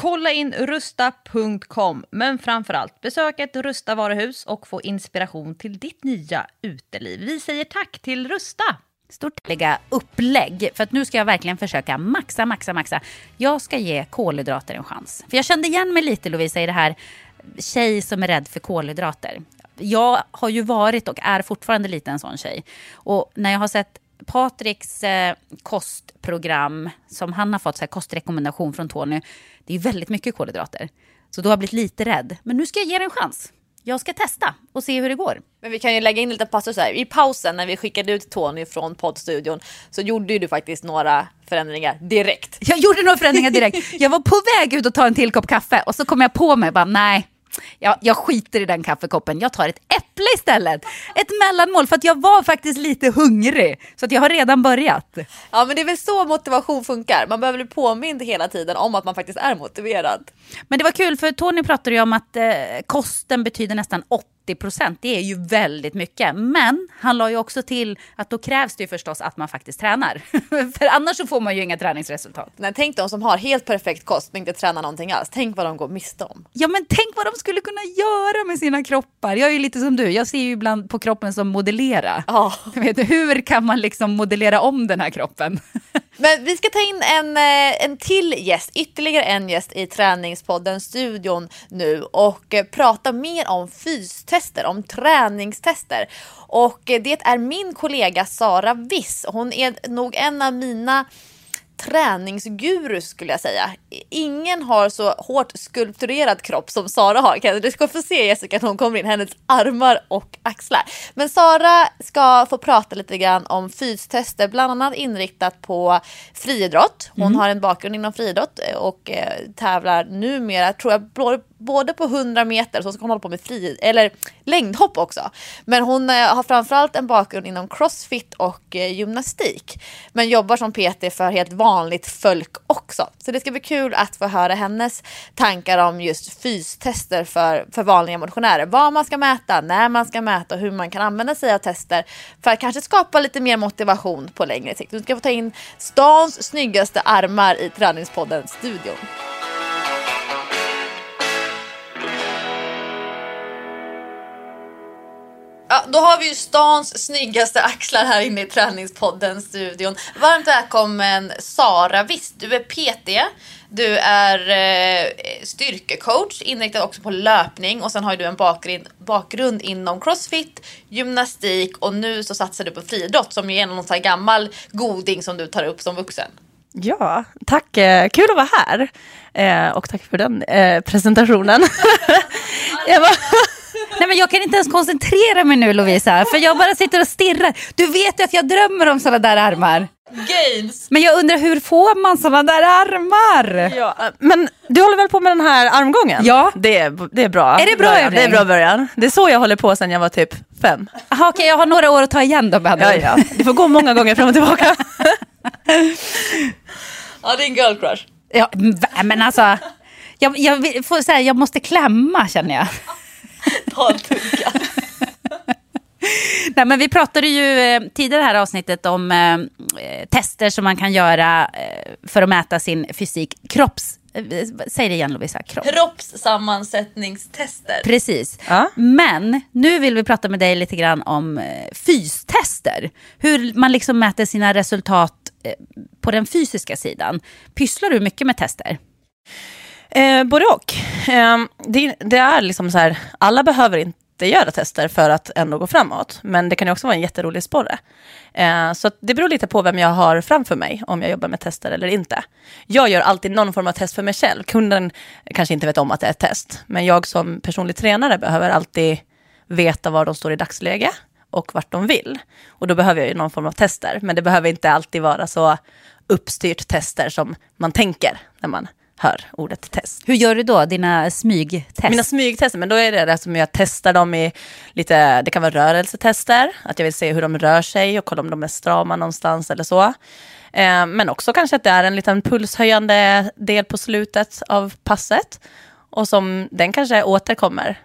Kolla in rusta.com, men framförallt besök ett Rusta varuhus och få inspiration till ditt nya uteliv. Vi säger tack till Rusta! Stort lägga upplägg, för att nu ska jag verkligen försöka maxa, maxa, maxa. Jag ska ge kolhydrater en chans. För jag kände igen mig lite Lovisa i det här tjej som är rädd för kolhydrater. Jag har ju varit och är fortfarande lite en sån tjej. Och när jag har sett Patriks eh, kostprogram som han har fått så här, kostrekommendation från Tony. Det är väldigt mycket kolhydrater. Så då har jag blivit lite rädd. Men nu ska jag ge det en chans. Jag ska testa och se hur det går. Men vi kan ju lägga in lite passus här. I pausen när vi skickade ut Tony från poddstudion så gjorde ju du faktiskt några förändringar direkt. Jag gjorde några förändringar direkt. Jag var på väg ut och ta en till kopp kaffe och så kom jag på mig bara nej. Jag, jag skiter i den kaffekoppen, jag tar ett äpple istället. Ett mellanmål för att jag var faktiskt lite hungrig. Så att jag har redan börjat. Ja men det är väl så motivation funkar. Man behöver bli påmind hela tiden om att man faktiskt är motiverad. Men det var kul för Tony pratade ju om att eh, kosten betyder nästan 80 procent. Det är ju väldigt mycket. Men han la ju också till att då krävs det ju förstås att man faktiskt tränar. för annars så får man ju inga träningsresultat. Nej, tänk de som har helt perfekt kost men inte tränar någonting alls. Tänk vad de går miste om. Ja men tänk vad de skulle kunna göra med sina kroppar. Jag är ju lite som du, jag ser ju ibland på kroppen som modellera. Ja. Jag vet, hur kan man liksom modellera om den här kroppen? Men vi ska ta in en, eh, en till gäst, ytterligare en gäst i träningspodden Studion nu och eh, prata mer om fystester, om träningstester. Och eh, det är min kollega Sara Wiss. Hon är nog en av mina träningsguru skulle jag säga. Ingen har så hårt skulpturerad kropp som Sara har. Du ska få se Jessica när hon kommer in, hennes armar och axlar. Men Sara ska få prata lite grann om fystester, bland annat inriktat på friidrott. Hon mm. har en bakgrund inom friidrott och eh, tävlar numera, tror jag, både på 100 meter, så ska hon hålla på med fri, eller längdhopp också. Men hon eh, har framförallt en bakgrund inom crossfit och eh, gymnastik. Men jobbar som PT för helt vanligt folk också. Så det ska bli kul att få höra hennes tankar om just fystester för, för vanliga motionärer. Vad man ska mäta, när man ska mäta och hur man kan använda sig av tester för att kanske skapa lite mer motivation på längre sikt. Du ska få ta in stans snyggaste armar i Träningspodden-studion. Då har vi ju stans snyggaste axlar här inne i Träningspodden-studion. Varmt välkommen Sara Visst, du är PT, du är eh, styrkecoach, inriktad också på löpning och sen har du en bakgrund, bakgrund inom crossfit, gymnastik och nu så satsar du på friidrott som ju är någon sån gammal goding som du tar upp som vuxen. Ja, tack. Eh, kul att vara här. Eh, och tack för den eh, presentationen. jag var Nej, men jag kan inte ens koncentrera mig nu Lovisa, för jag bara sitter och stirrar. Du vet ju att jag drömmer om sådana där armar. Gains. Men jag undrar hur får man sådana där armar? Ja, men du håller väl på med den här armgången? Ja. Det är, det är bra. Är det bra början. Det är bra början. Det är så jag håller på sedan jag var typ fem. Aha, okej, okay, jag har några år att ta igen då ja, ja. Du får gå många gånger fram och tillbaka. ja, det är en girl crush. Ja, men alltså, jag, jag, får säga, jag måste klämma känner jag. Ta en tugga. Nej, men vi pratade ju eh, tidigare i det här avsnittet om eh, tester som man kan göra eh, för att mäta sin fysik. Kropps... Eh, säg det igen Lovisa. Kropp. Kroppssammansättningstester. Precis. Ja. Men nu vill vi prata med dig lite grann om eh, fystester. Hur man liksom mäter sina resultat eh, på den fysiska sidan. Pysslar du mycket med tester? Eh, både och. Eh, det, det, är liksom så här, alla behöver inte göra tester för att ändå gå framåt. Men det kan ju också vara en jätterolig sporre. Eh, så det beror lite på vem jag har framför mig, om jag jobbar med tester eller inte. Jag gör alltid någon form av test för mig själv. Kunden kanske inte vet om att det är ett test. Men jag som personlig tränare behöver alltid veta var de står i dagsläge och vart de vill. Och då behöver jag ju någon form av tester. Men det behöver inte alltid vara så uppstyrt tester som man tänker när man hör ordet test. Hur gör du då, dina smygtest? Mina smygtester, men då är det det som jag testar dem i lite, det kan vara rörelsetester, att jag vill se hur de rör sig och kolla om de är strama någonstans eller så. Eh, men också kanske att det är en liten pulshöjande del på slutet av passet och som den kanske återkommer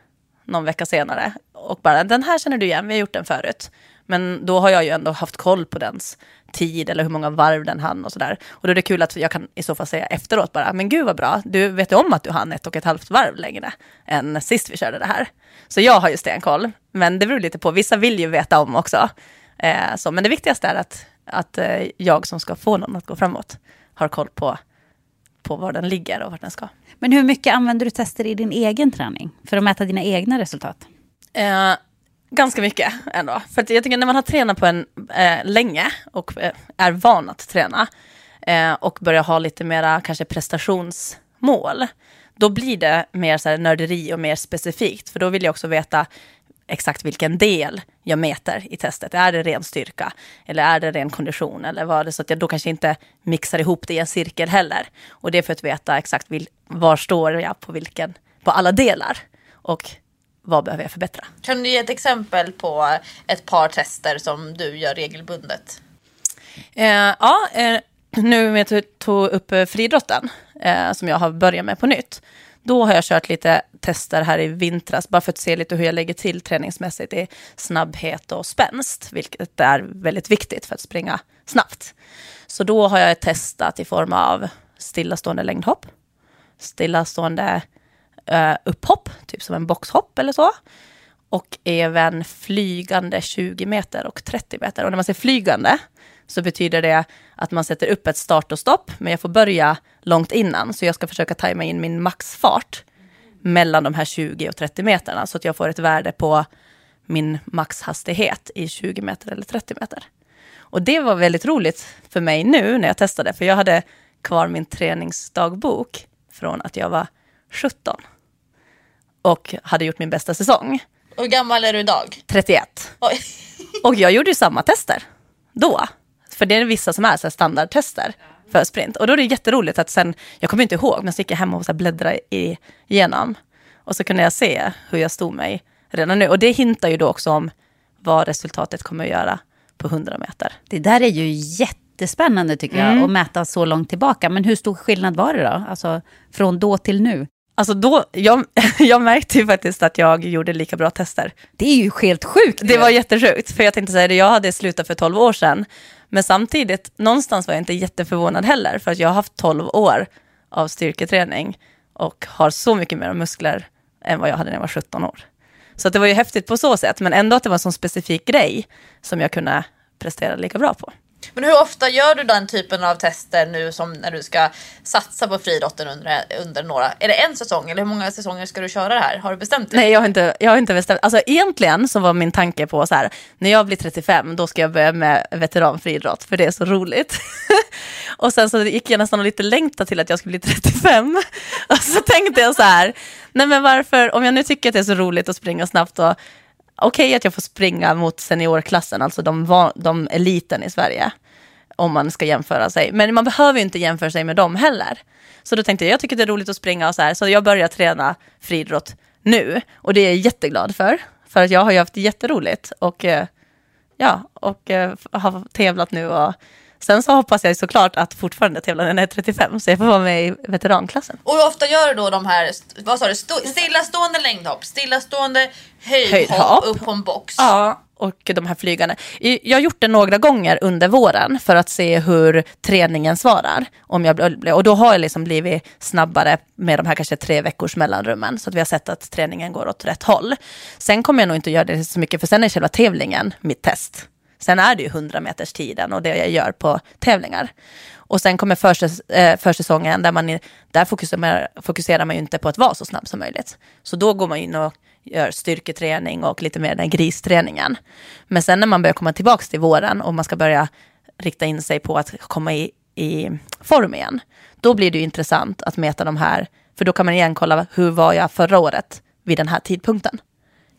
någon vecka senare och bara den här känner du igen, vi har gjort den förut. Men då har jag ju ändå haft koll på dens tid eller hur många varv den hann och sådär. Och då är det kul att jag kan i så fall säga efteråt bara, men gud vad bra, du vet ju om att du hann ett och ett halvt varv längre än sist vi körde det här. Så jag har ju stenkoll, men det beror lite på, vissa vill ju veta om också. Eh, så, men det viktigaste är att, att eh, jag som ska få någon att gå framåt har koll på, på var den ligger och vart den ska. Men hur mycket använder du tester i din egen träning för att mäta dina egna resultat? Eh, Ganska mycket ändå. För jag tycker när man har tränat på en eh, länge och eh, är van att träna eh, och börjar ha lite mera kanske prestationsmål, då blir det mer så här nörderi och mer specifikt. För då vill jag också veta exakt vilken del jag mäter i testet. Är det ren styrka eller är det ren kondition eller vad det så att jag då kanske inte mixar ihop det i en cirkel heller. Och det är för att veta exakt vil, var står jag på vilken, på alla delar. Och vad behöver jag förbättra? Kan du ge ett exempel på ett par tester som du gör regelbundet? Eh, ja, eh, nu att du tog upp eh, friidrotten, eh, som jag har börjat med på nytt. Då har jag kört lite tester här i vintras, bara för att se lite hur jag lägger till träningsmässigt i snabbhet och spänst, vilket är väldigt viktigt för att springa snabbt. Så då har jag testat i form av stillastående längdhopp, stillastående eh, upphopp, typ som en boxhopp eller så. Och även flygande 20 meter och 30 meter. Och när man säger flygande så betyder det att man sätter upp ett start och stopp, men jag får börja långt innan. Så jag ska försöka tajma in min maxfart mellan de här 20 och 30 meterna, så att jag får ett värde på min maxhastighet i 20 meter eller 30 meter. Och det var väldigt roligt för mig nu när jag testade, för jag hade kvar min träningsdagbok från att jag var 17 och hade gjort min bästa säsong. Och hur gammal är du idag? 31. Oj. Och jag gjorde ju samma tester då. För det är vissa som är så här standardtester för sprint. Och då är det jätteroligt att sen, jag kommer inte ihåg, men så gick jag hem och så bläddrade i, igenom. Och så kunde jag se hur jag stod mig redan nu. Och det hintar ju då också om vad resultatet kommer att göra på 100 meter. Det där är ju jättespännande tycker jag, Mm. att mäta så långt tillbaka. Men hur stor skillnad var det då? Alltså från då till nu? Alltså då, jag, jag märkte ju faktiskt att jag gjorde lika bra tester. Det är ju helt sjukt. Det var jättesjukt, för jag tänkte säga det, jag hade slutat för 12 år sedan. Men samtidigt, någonstans var jag inte jätteförvånad heller, för att jag har haft 12 år av styrketräning och har så mycket mer muskler än vad jag hade när jag var 17 år. Så det var ju häftigt på så sätt, men ändå att det var en sån specifik grej som jag kunde prestera lika bra på. Men hur ofta gör du den typen av tester nu som när du ska satsa på friidrotten under, under några? Är det en säsong eller hur många säsonger ska du köra det här? Har du bestämt det? Nej, jag har inte, jag har inte bestämt. Alltså egentligen så var min tanke på så här, när jag blir 35, då ska jag börja med veteranfriidrott, för det är så roligt. och sen så gick jag nästan och lite längta till att jag skulle bli 35. och så tänkte jag så här, nej men varför, om jag nu tycker att det är så roligt att springa snabbt och okej att jag får springa mot seniorklassen, alltså de, de eliten i Sverige, om man ska jämföra sig. Men man behöver ju inte jämföra sig med dem heller. Så då tänkte jag, jag tycker det är roligt att springa och så här, så jag börjar träna friidrott nu. Och det är jag jätteglad för, för att jag har ju haft jätteroligt och, eh, ja, och eh, har tävlat nu. Och sen så hoppas jag såklart att fortfarande tävla när jag är 35, så jag får vara med i veteranklassen. Och hur ofta gör du då de här, vad sa du, Sto- stillastående längdhopp, stillastående höjdhopp, Höjdhopp. upp på en box? Ja, och de här flygarna. I- Jag har gjort det några gånger under våren för att se hur träningen svarar. Om jag, och då har jag liksom blivit snabbare med de här kanske tre veckors mellanrummen. Så att vi har sett att träningen går åt rätt håll. Sen kommer jag nog inte göra det så mycket, för sen är själva tävlingen mitt test. Sen är det ju 100 meters tiden och det jag gör på tävlingar. Och sen kommer försäs eh, försäsongen där man, är, där fokuserar man, fokuserar man ju inte på att vara så snabb som möjligt. Så då går man in och gör styrketräning och lite mer den här gristräningen. Men sen när man börjar komma tillbaka till våren och man ska börja rikta in sig på att komma i, i form igen, då blir det ju intressant att mäta de här, för då kan man igen kolla hur var jag förra året vid den här tidpunkten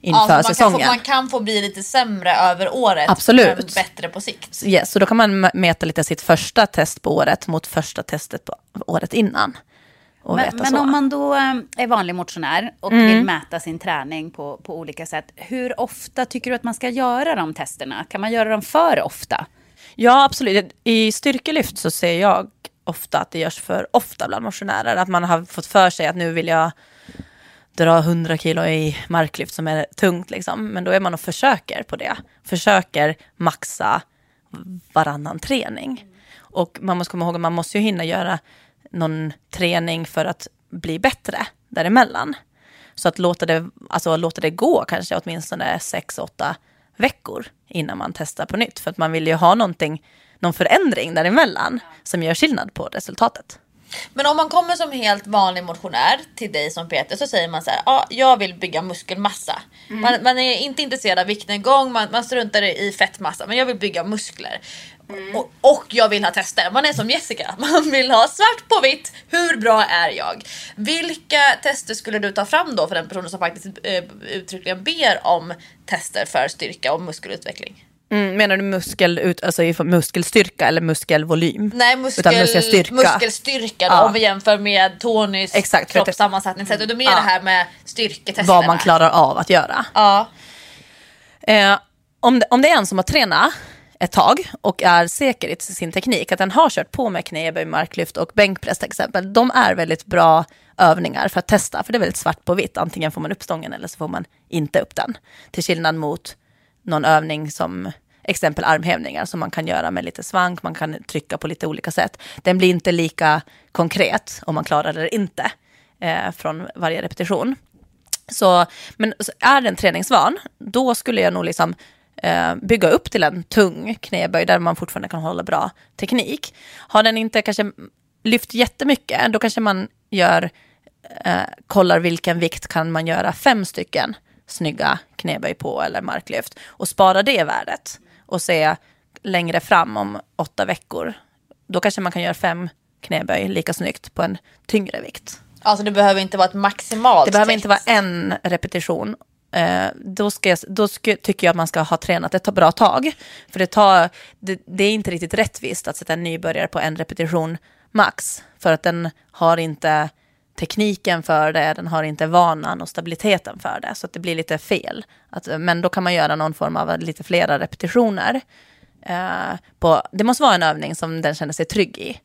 inför Ja, man, kan få, säsongen. man kan få bli lite sämre över året Absolut. men bättre på sikt. Yes, så då kan man mäta lite sitt första test på året mot första testet på året innan. Och Men, men om man då eh, är vanlig motionär och Mm. vill mäta sin träning på, på olika sätt. Hur ofta tycker du att man ska göra de testerna? Kan man göra dem för ofta? Ja, absolut. I styrkelyft så ser jag ofta att det görs för ofta bland motionärer. Att man har fått för sig att nu vill jag dra 100 kilo i marklyft som är tungt. Liksom. Men då är man och försöker på det. Försöker maxa varannan träning. Och man måste komma ihåg att man måste ju hinna göra någon träning för att bli bättre däremellan. Så att låta det, alltså låta det gå kanske åtminstone 6-8 veckor innan man testar på nytt. För att man vill ju ha någonting, någon förändring däremellan som gör skillnad på resultatet. Men om man kommer som helt vanlig motionär till dig som Peter så säger man så här, ja, jag vill bygga muskelmassa. Man, man är inte intresserad av viktnedgång, man, man struntar i fettmassa, men jag vill bygga muskler. Och, och jag vill ha tester. Man är som Jessica, man vill ha svart på vitt. Hur bra är jag? Vilka tester skulle du ta fram då för den personen som faktiskt eh, uttryckligen ber om tester för styrka och muskelutveckling? Mm, menar du muskel, ut, alltså muskelstyrka eller muskelvolym? Nej, muskel, Utan muskelstyrka. muskelstyrka då, Ja. om vi jämför med Tonys Exakt, kroppssammansättning. Så det är mer Ja. det här med styrketesterna. Vad man klarar av att göra. Ja. Eh, om, det, om det är en som har tränat ett tag och är säker i sin teknik, att den har kört på med knäböj, marklyft och bänkpress till exempel, de är väldigt bra övningar för att testa, för det är väldigt svart på vitt. Antingen får man upp stången eller så får man inte upp den. Till skillnad mot någon övning som exempel armhävningar som man kan göra med lite svank, man kan trycka på lite olika sätt. Den blir inte lika konkret om man klarar det eller inte eh, från varje repetition. Så, men så är den träningsvan, då skulle jag nog liksom eh, bygga upp till en tung knäböj där man fortfarande kan hålla bra teknik. Har den inte kanske lyft jättemycket, då kanske man gör, eh, kollar vilken vikt kan man göra fem stycken snygga knäböj på eller marklyft och spara det värdet och se längre fram om åtta veckor, då kanske man kan göra fem knäböj lika snyggt på en tyngre vikt. Alltså det behöver inte vara ett maximalt Det behöver test. inte vara en repetition. Eh, då ska jag, då ska, tycker jag att man ska ha tränat ett bra tag. För det, tar, det, det är inte riktigt rättvist att sätta en nybörjare på en repetition max. För att den har inte tekniken för det, den har inte vanan och stabiliteten för det. Så att det blir lite fel. Att, men då kan man göra någon form av lite flera repetitioner. Eh, på, det måste vara en övning som den känner sig trygg i.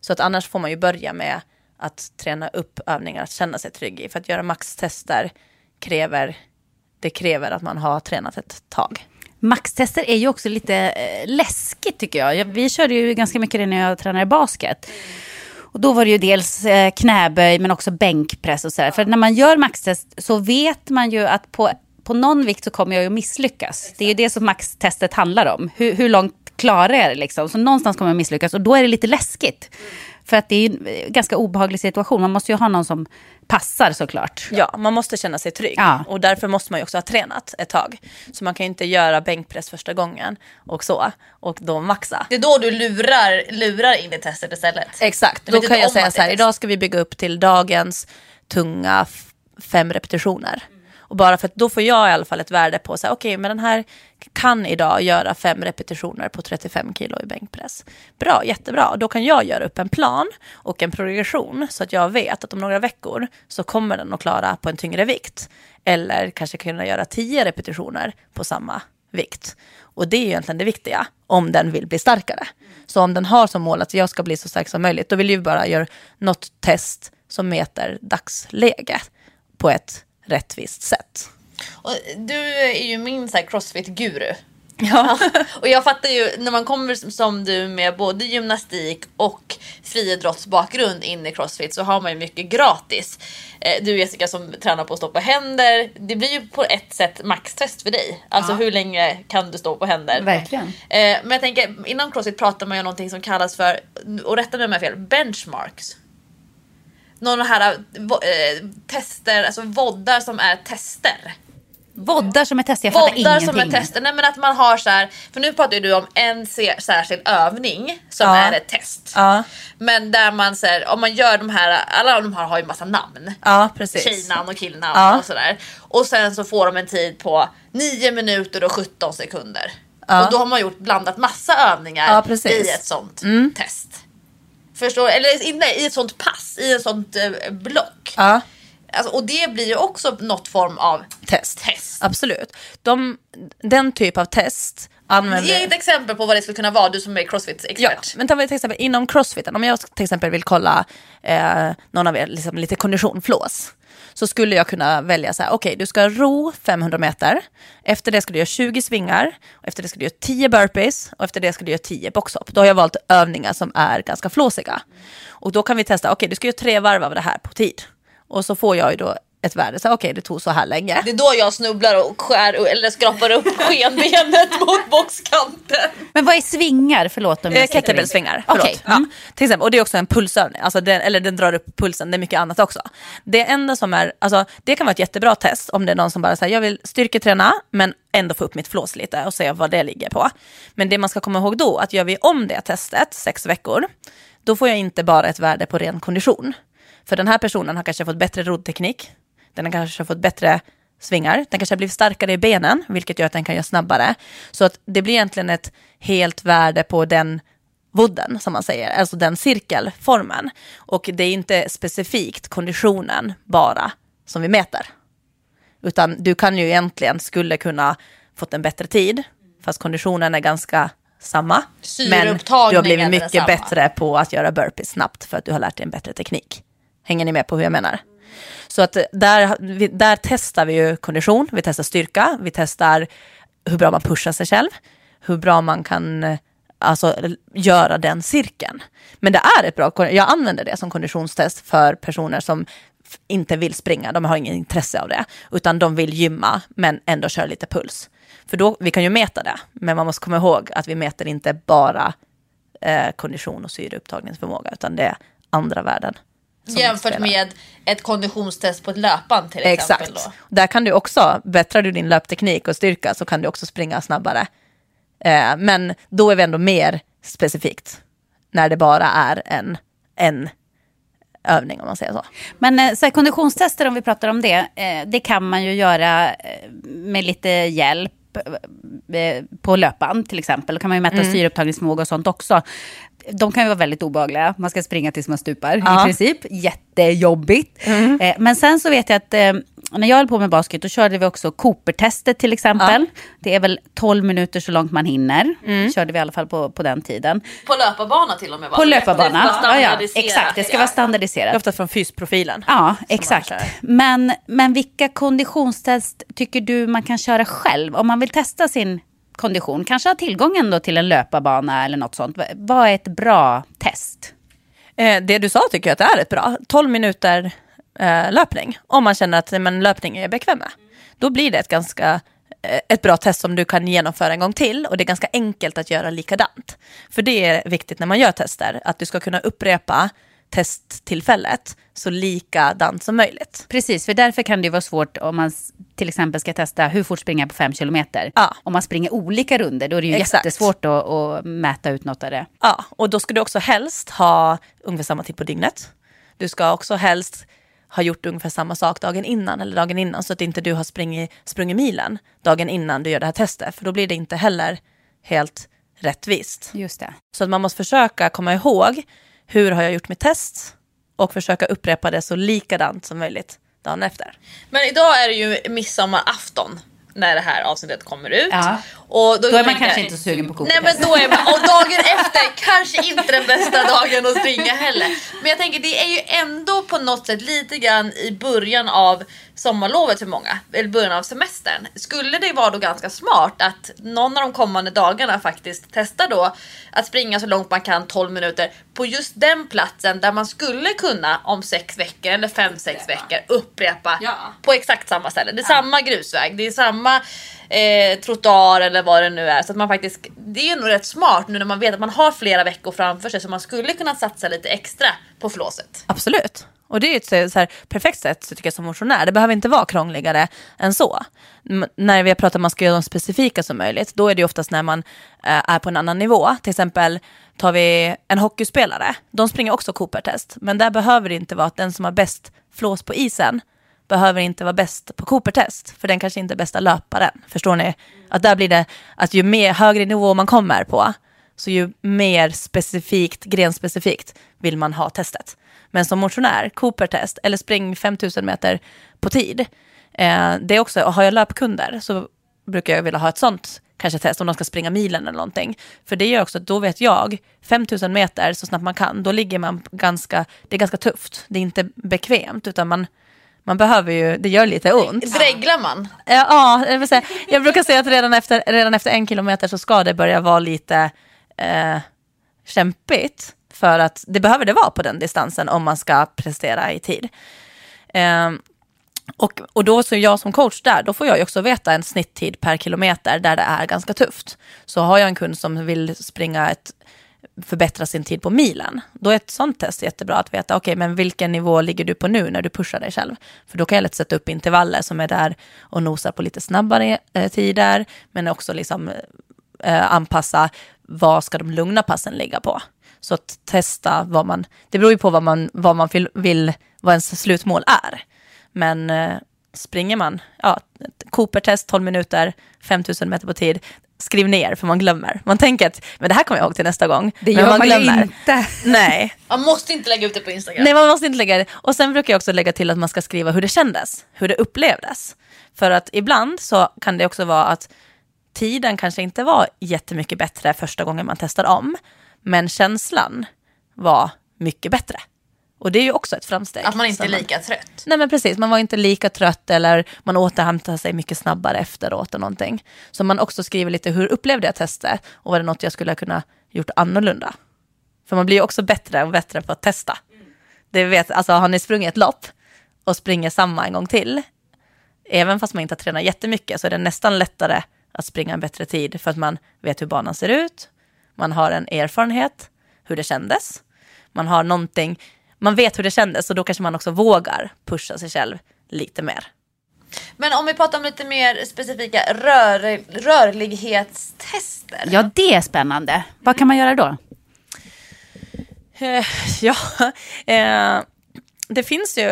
Så att annars får man ju börja med att träna upp övningar att känna sig trygg i. För att göra maxtester kräver, det kräver att man har tränat ett tag. Maxtester är ju också lite eh, läskigt tycker jag. jag. Vi körde ju ganska mycket det när jag tränade basket. Och då var det ju dels eh, knäböj men också bänkpress och sådär. För när man gör maxtest så vet man ju att på, på någon vikt så kommer jag ju misslyckas. Det är ju det som maxtestet handlar om. Hur, hur långt klarar jag det liksom? Så någonstans kommer jag misslyckas och då är det lite läskigt. För att det är en eh, ganska obehaglig situation. Man måste ju ha någon som passar såklart. Ja, man måste känna sig trygg. Ja. Och därför måste man ju också ha tränat ett tag. Så man kan ju inte göra bänkpress första gången och så. Och då maxa. Det är då du lurar, lurar in i testet istället. Exakt, då kan jag säga så här, är idag ska vi bygga upp till dagens tunga fem repetitioner. Och bara för att då får jag i alla fall ett värde på så här, okej, men den här kan idag göra fem repetitioner på 35 kilo i bänkpress. Bra, jättebra. Då kan jag göra upp en plan och en progression så att jag vet att om några veckor så kommer den att klara på en tyngre vikt. Eller kanske kunna göra tio repetitioner på samma vikt. Och det är ju egentligen det viktiga, om den vill bli starkare. Så om den har som mål att jag ska bli så stark som möjligt, då vill vi bara göra något test som mäter dagsläge på ett rättvist sätt. Och du är ju min crossfit-guru. Ja. och jag fattar ju när man kommer som- du med både gymnastik och friidrottsbakgrund in i crossfit så har man ju mycket gratis. Eh, Du Jessica som tränar på att stå på händer. Det blir ju på ett sätt maxtest för dig. Alltså hur länge kan du stå på händer? Verkligen. Eh, Men jag tänker inom crossfit pratar man ju om någonting som kallas för, och rätta mig om jag har fel, benchmarks. Någon här eh, eh, tester, alltså voddar som är tester. Voddar som är test, jag fattar Voddar ingenting. som är tester. Nej men att man har så här, för nu pratar ju du om en särskild övning som Ja. är ett test. Ja, Men där man säger, om man gör de här, alla de här har ju massa namn. ja precis. Tjejnamn och killnamn Ja. och sådär. Och sen så får de en tid på 9 minuter och 17 sekunder. Och då har man gjort blandat massa övningar. Mm. i ett sånt test. Förstår Eller inte i ett sånt pass, i ett sånt eh, block. Ja. Alltså, och det blir ju också något form av Test. test. Absolut. De, den typ av test använder... Ge ett exempel på vad det skulle kunna vara, du som är Ja, crossfit-expert. men tar vi till exempel inom crossfiten, om jag till exempel vill kolla eh, någon av er liksom lite kondition, flås, så skulle jag kunna välja så här, okej du ska ro 500 meter, efter det ska du göra 20 svingar, efter det ska du göra 10 burpees och efter det ska du göra 10 boxhopp. Då har jag valt övningar som är ganska flåsiga. Och då kan vi testa, okej du ska göra tre varv av det här på tid. Och så får jag ju då ett värde, så okej det tog så här länge. Det är då jag snubblar och skär eller skrapar upp skenbenet mot boxkanten. Men vad är svingar? Förlåt om Eh, jag in. Kettlebellsvingar. Förlåt. Mm. Ja, till exempel, och det är också en pulsövning, alltså den, eller den drar upp pulsen, det är mycket annat också. Det enda som är, alltså, det kan vara ett jättebra test om det är någon som bara säger jag vill styrketräna men ändå få upp mitt flås lite och se vad det ligger på. Men det man ska komma ihåg då, att gör vi om det testet sex veckor, då får jag inte bara ett värde på ren kondition. För den här personen har kanske fått bättre roddteknik, den har kanske fått bättre svingar, den kanske har blivit starkare i benen, vilket gör att den kan göra snabbare. Så att det blir egentligen ett helt värde på den vodden som man säger, alltså den cirkelformen. Och det är inte specifikt konditionen bara som vi mäter. Utan du kan ju egentligen, skulle kunna fått en bättre tid, fast konditionen är ganska samma. Men du har blivit mycket bättre på att göra burpees snabbt för att du har lärt dig en bättre teknik. Hänger ni med på hur jag menar? Så att där, där testar vi ju kondition, vi testar styrka, vi testar hur bra man pushar sig själv, hur bra man kan alltså, göra den cirkeln. Men det är ett bra, jag använder det som konditionstest för personer som inte vill springa, de har inget intresse av det, utan de vill gymma men ändå köra lite puls. För då, vi kan ju mäta det, men man måste komma ihåg att vi mäter inte bara eh, kondition och syreupptagningsförmåga, utan det är andra värden. Jämfört med ett konditionstest på ett löpband till exempel. Exakt. Då. Där kan du också, bättrar du din löpteknik och styrka så kan du också springa snabbare Eh, men då är vi ändå mer specifikt när det bara är en, en övning om man säger så. Men eh, så här, konditionstester om vi pratar om det, eh, det kan man ju göra eh, med lite hjälp eh, på löpband till exempel. Då kan man ju mäta syreupptagningsförmåga och sånt också. De kan ju vara väldigt obehagliga. Man ska springa tills man stupar Ja. i princip. Jättejobbigt. Eh, men sen så vet jag att eh, när jag höll på med basket då körde vi också Cooper-testet till exempel. Det är väl 12 minuter så långt man hinner. Körde vi i alla fall på, på den tiden. På löparbana till och med va? På löparbana. Ja, ja, standardiserat. exakt, det ska vara standardiserat. Ofta från fysprofilen. Ja, exakt. Men, men vilka konditionstest tycker du man kan köra själv? Om man vill testa sin kondition, kanske ha tillgång ändå till en löparbana eller något sånt. Vad är ett bra test? Eh, det du sa tycker jag att det är ett bra. 12 minuter eh, löpning. Om man känner att men, löpning är bekväm med. Då blir det ett ganska eh, ett bra test som du kan genomföra en gång till och det är ganska enkelt att göra likadant. För det är viktigt när man gör tester, att du ska kunna upprepa testtillfället så likadant som möjligt. Precis, för därför kan det ju vara svårt om man till exempel ska testa hur fort springer jag på fem kilometer. Ja. Om man springer olika runder då är det ju Exakt. jättesvårt att, att mäta ut något av det. Ja, och då ska du också helst ha ungefär samma tid på dygnet. Du ska också helst ha gjort ungefär samma sak dagen innan eller dagen innan så att inte du har sprungit, sprungit milen dagen innan du gör det här testet. För då blir det inte heller helt rättvist. Just det. Så att man måste försöka komma ihåg hur har jag gjort mitt test och försöka upprepa det så likadant som möjligt dagen efter. Men idag är det ju midsommarafton när det här avsnittet kommer ut. Ja. Och Då är man kanske inte så sugen på Nej Cooper-test. men då är man, och dagen efter kanske inte den bästa dagen att springa heller. Men jag tänker det är ju ändå på något sätt lite grann i början av sommarlovet för många, eller början av semestern. Skulle det vara då ganska smart att någon av de kommande dagarna faktiskt testar då att springa så långt man kan 12 minuter på just den platsen där man skulle kunna om sex veckor eller fem sex veckor upprepa på exakt samma ställe. Det är samma grusväg, det är samma eh, trottoar eller vad det nu är. Så att man faktiskt, det är nog rätt smart nu när man vet att man har flera veckor framför sig så man skulle kunna satsa lite extra på flåset. Absolut. Och det är ett så- här, perfekt sätt så tycker jag som motionär. Det behöver inte vara krångligare än så. M- när vi har pratat om att man ska göra dem specifika som möjligt, då är det oftast när man eh, är på en annan nivå. Till exempel tar vi en hockeyspelare, de springer också Cooper-test, men där behöver det inte vara att den som har bäst flås på isen behöver inte vara bäst på Cooper-test, för den kanske inte är bästa löparen. Förstår ni? Att där blir det att ju mer högre nivå man kommer på, så ju mer specifikt, grenspecifikt vill man ha testet. Men som motionär, Cooper-test eller spring 5000 meter på tid. Eh, det är också, har jag löpkunder så brukar jag vilja ha ett sånt kanske test om de ska springa milen eller någonting. För det gör också att då vet jag, 5000 meter så snabbt man kan, då ligger man ganska, det är ganska tufft. Det är inte bekvämt utan man, man behöver ju, det gör lite ont. Dreglar man? Ja, jag, vill säga, jag brukar säga att redan efter, redan efter en kilometer så ska det börja vara lite eh, kämpigt. För att det behöver det vara på den distansen om man ska prestera i tid. Eh, och, och då så jag som coach där, då får jag ju också veta en snitttid per kilometer där det är ganska tufft. Så har jag en kund som vill springa ett, förbättra sin tid på milen, då är ett sånt test jättebra att veta, okej, men vilken nivå ligger du på nu när du pushar dig själv? För då kan jag lätt sätta upp intervaller som är där och nosar på lite snabbare eh, tider, men också liksom eh, anpassa vad ska de lugna passen ligga på. Så att testa vad man, det beror ju på vad man, vad man vill, vill vad ens slutmål är. Men eh, springer man, ja, Cooper-test 12 minuter, 5000 meter på tid, skriv ner för man glömmer. Man tänker att men det här kommer jag ihåg till nästa gång. Det men gör man ju inte. Nej, Man måste inte lägga ut det på Instagram. Nej, man måste inte lägga det. Och sen brukar jag också lägga till att man ska skriva hur det kändes, hur det upplevdes. För att ibland så kan det också vara att tiden kanske inte var jättemycket bättre första gången man testar om, men känslan var mycket bättre. Och det är ju också ett framsteg. Att man inte är lika trött. Nej men precis, man var inte lika trött eller man återhämtade sig mycket snabbare efteråt och någonting. Så man också skriver lite hur upplevde jag testet och var det något jag skulle kunna gjort annorlunda. För man blir ju också bättre och bättre på att testa. Det vet, alltså har ni sprungit ett lopp och springer samma en gång till, även fast man inte har tränat jättemycket så är det nästan lättare att springa en bättre tid för att man vet hur banan ser ut, man har en erfarenhet, hur det kändes, man har någonting, man vet hur det kändes och då kanske man också vågar pusha sig själv lite mer. Men om vi pratar om lite mer specifika rör, rörlighetstester. Ja, det är spännande. Vad kan man göra då? Eh, ja, eh, det finns ju...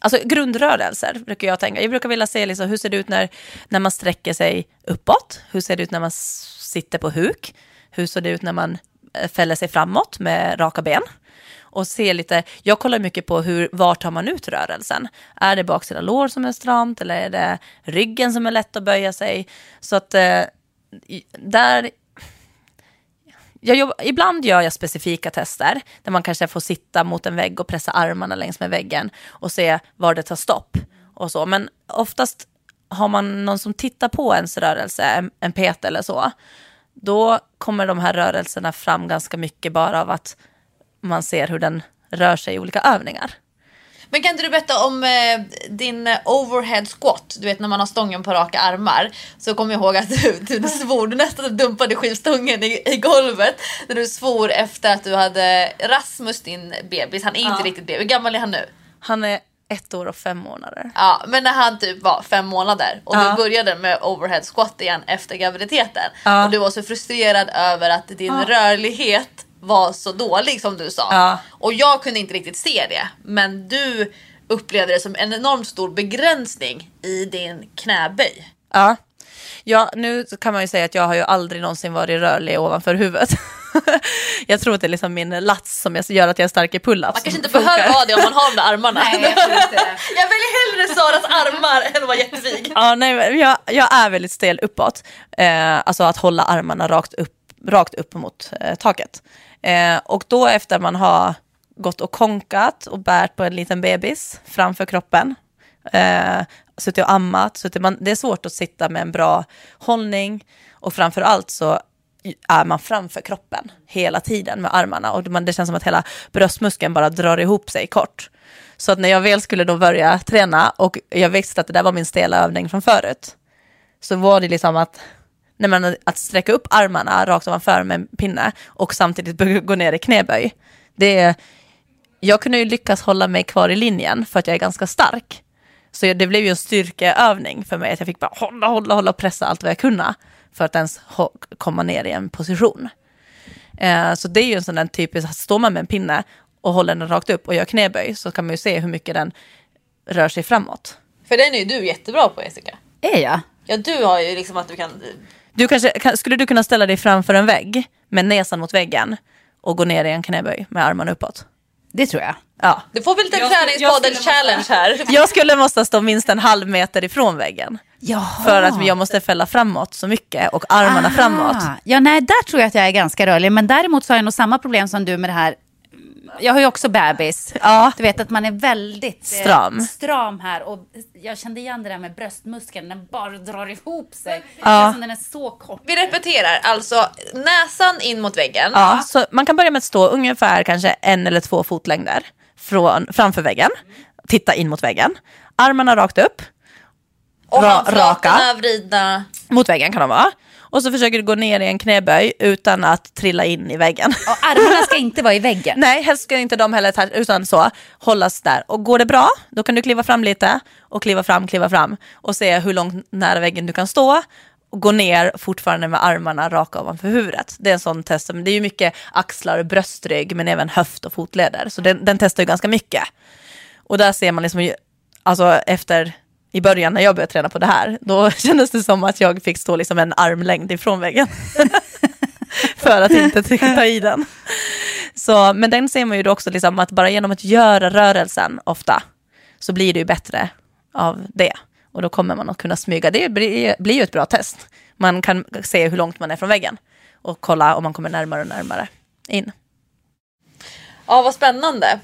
Alltså grundrörelser brukar jag tänka. Jag brukar vilja se liksom, hur ser det ut när, när man sträcker sig uppåt? Hur ser det ut när man sitter på huk? Hur ser det ut när man eh, fäller sig framåt med raka ben? Och se lite, jag kollar mycket på hur, var tar man ut rörelsen? Är det baksida lår som är stramt eller är det ryggen som är lätt att böja sig? Så att eh, där jag jobbar, ibland gör jag specifika tester där man kanske får sitta mot en vägg och pressa armarna längs med väggen och se var det tar stopp. och så. Men oftast har man någon som tittar på ens rörelse, en, en PT eller så, då kommer de här rörelserna fram ganska mycket bara av att man ser hur den rör sig i olika övningar. Men kan inte du berätta om eh, din overhead squat? Du vet när man har stången på raka armar. Så kommer jag ihåg att du, du svor, du nästan dumpade skivstången i, i golvet. När du svor efter att du hade Rasmus, din bebis. Han är inte riktigt bebis. Hur gammal är han nu? Han är ett år och fem månader. Ja, men när han typ var fem månader och Ja. du började med overhead squat igen efter graviditeten. Ja. Och du var så frustrerad över att din rörlighet var så dålig som du sa. Ja. Och jag kunde inte riktigt se det. Men du upplevde det som en enormt stor begränsning i din knäböj. Ja. ja, nu kan man ju säga att jag har ju aldrig någonsin varit rörlig ovanför huvudet. jag tror att det är liksom min lats som jag- gör att jag är stark i pull-ups. Man kanske inte behöver vara det om man har de där armarna. Nej, inte. jag väljer hellre Saras armar än att vara jättevig. Ja, nej, jag, jag är väldigt stel uppåt. Eh, alltså att hålla armarna rakt upp, rakt upp mot eh, taket. Eh, och då efter man har gått och konkat och bärt på en liten bebis framför kroppen, eh, suttit och ammat, suttit, man, det är svårt att sitta med en bra hållning och framför allt så är man framför kroppen hela tiden med armarna och det känns som att hela bröstmuskeln bara drar ihop sig kort. Så att när jag väl skulle då börja träna och jag visste att det där var min stela övning från förut, så var det liksom att, när man, att sträcka upp armarna rakt ovanför med en pinne och samtidigt gå ner i knäböj. Det är, jag kunde ju lyckas hålla mig kvar i linjen för att jag är ganska stark. Så det blev ju en styrkeövning för mig, att jag fick bara hålla, hålla, hålla och pressa allt vad jag kunde för att ens komma ner i en position. Eh, så det är ju en sån där typisk, att står man med en pinne och håller den rakt upp och gör knäböj så kan man ju se hur mycket den rör sig framåt. För den är ju du jättebra på Jessica. Är jag? Ja du har ju liksom att du kan Du kanske, kan, skulle du kunna ställa dig framför en vägg med näsan mot väggen och gå ner i en knäböj med armarna uppåt? Det tror jag. Ja. Du får väl lite Jag skulle- jag träningspodden challenge här. Jag skulle måste stå minst en halv meter ifrån väggen. Jaha. För att jag måste fälla framåt så mycket och armarna Aha. framåt. Ja, nej, där tror jag att jag är ganska rörlig. Men däremot så har jag nog samma problem som du med det här. Jag har ju också bebis. Ja. Du vet att man är väldigt eh, Stram. stram här. Och jag kände igen det där med bröstmuskeln. Den bara drar ihop sig. Det Ja. känns som den är så kort. Vi repeterar alltså näsan in mot väggen. Ja, så man kan börja med att stå ungefär kanske en eller två fotlängder från, framför väggen. Titta in mot väggen. Armarna rakt upp. Och Ra- handflatorna vridna. Mot väggen kan de vara. Och så försöker du gå ner i en knäböj utan att trilla in i väggen. Och armarna ska inte vara i väggen. Nej, helst ska inte de heller ta- utan så hållas där. Och går det bra, då kan du kliva fram lite och kliva fram, kliva fram och se hur långt nära väggen du kan stå och gå ner fortfarande med armarna raka ovanför huvudet. Det är en sån test. Men det är ju mycket axlar och bröstrygg men även höft och fotleder. Så den, den testar ju ganska mycket. Och där ser man liksom, alltså efter i början när jag började träna på det här, då kändes det som att jag fick stå liksom en armlängd ifrån väggen. För att inte ta i den. Så, men den ser man ju då också liksom att bara genom att göra rörelsen ofta så blir det ju bättre av det. Och då kommer man att kunna smyga. Det blir, blir ju ett bra test. Man kan se hur långt man är från väggen och kolla om man kommer närmare och närmare in. Ja vad spännande.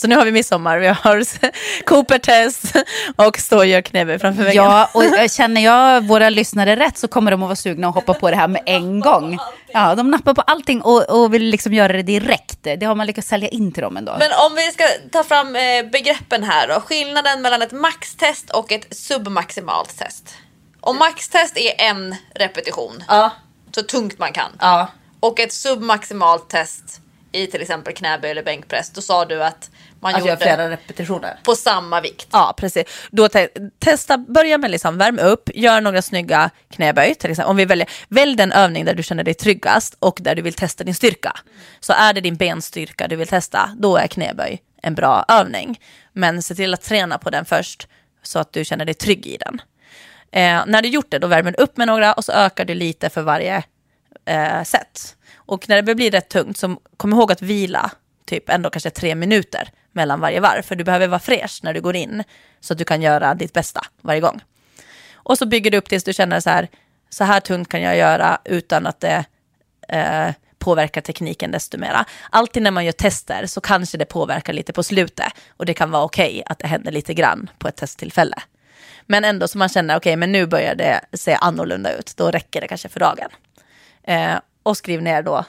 Så nu har vi midsommar, vi har Cooper-test och stå och gör knäböj framför väggen. Ja, och eh, känner jag våra lyssnare rätt så kommer de att vara sugna att hoppa på det här med en gång. Ja, de nappar på allting och, och vill liksom göra det direkt. Det har man lyckats sälja in till dem ändå. Men om vi ska ta fram eh, begreppen här då. Skillnaden mellan ett maxtest och ett submaximalt test. Och maxtest är en repetition. Ja. Så tungt man kan. Ja. Och ett submaximalt test i till exempel knäböj eller bänkpress. Då sa du att man göra gjorde flera repetitioner. på samma vikt. Ja, precis. Då te- testa, börja med liksom värm upp, gör några snygga knäböj. Till exempel. Om vi väljer, välj den övning där du känner dig tryggast och där du vill testa din styrka. Så är det din benstyrka du vill testa, då är knäböj en bra övning. Men se till att träna på den först så att du känner dig trygg i den. Eh, när du gjort det, då värmer du upp med några och så ökar du lite för varje eh, set. Och när det börjar bli rätt tungt, så kom ihåg att vila typ ändå kanske tre minuter mellan varje varv. För du behöver vara fräsch när du går in så att du kan göra ditt bästa varje gång. Och så bygger du upp tills du känner så här, så här tungt kan jag göra utan att det eh, påverkar tekniken desto mera. Alltid när man gör tester så kanske det påverkar lite på slutet och det kan vara okej att det händer lite grann på ett testtillfälle. Men ändå så man känner, okej, men nu börjar det se annorlunda ut. Då räcker det kanske för dagen. Eh, och skriv ner då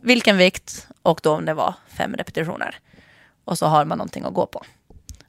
vilken vikt och då om det var fem repetitioner. Och så har man någonting att gå på.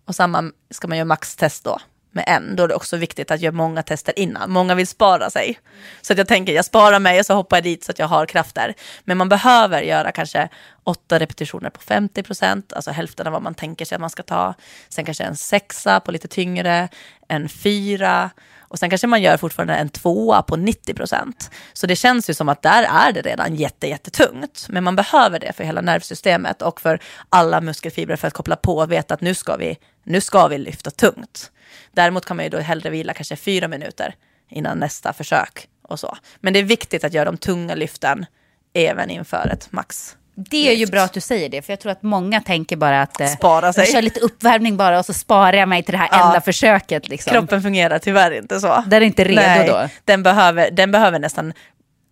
Och samma ska man göra maxtest då med en. Då är det också viktigt att göra många tester innan. Många vill spara sig. Så att jag tänker, jag sparar mig och så hoppar jag dit så att jag har krafter. Men man behöver göra kanske åtta repetitioner på 50 procent, alltså hälften av vad man tänker sig att man ska ta. Sen kanske en sexa på lite tyngre, en fyra och sen kanske man gör fortfarande en tvåa på 90 procent. Så det känns ju som att där är det redan jätte, jättetungt. Men man behöver det för hela nervsystemet och för alla muskelfibrer för att koppla på och veta att nu ska vi, nu ska vi lyfta tungt. Däremot kan man ju då hellre vila kanske fyra minuter innan nästa försök och så. Men det är viktigt att göra de tunga lyften även inför ett max. Det är ju bra att du säger det, för jag tror att många tänker bara att eh, Spara sig. jag kör lite uppvärmning bara och så sparar jag mig till det här Ja. enda försöket. Liksom. Kroppen fungerar tyvärr inte så. Den är inte redo då. Den behöver, den behöver nästan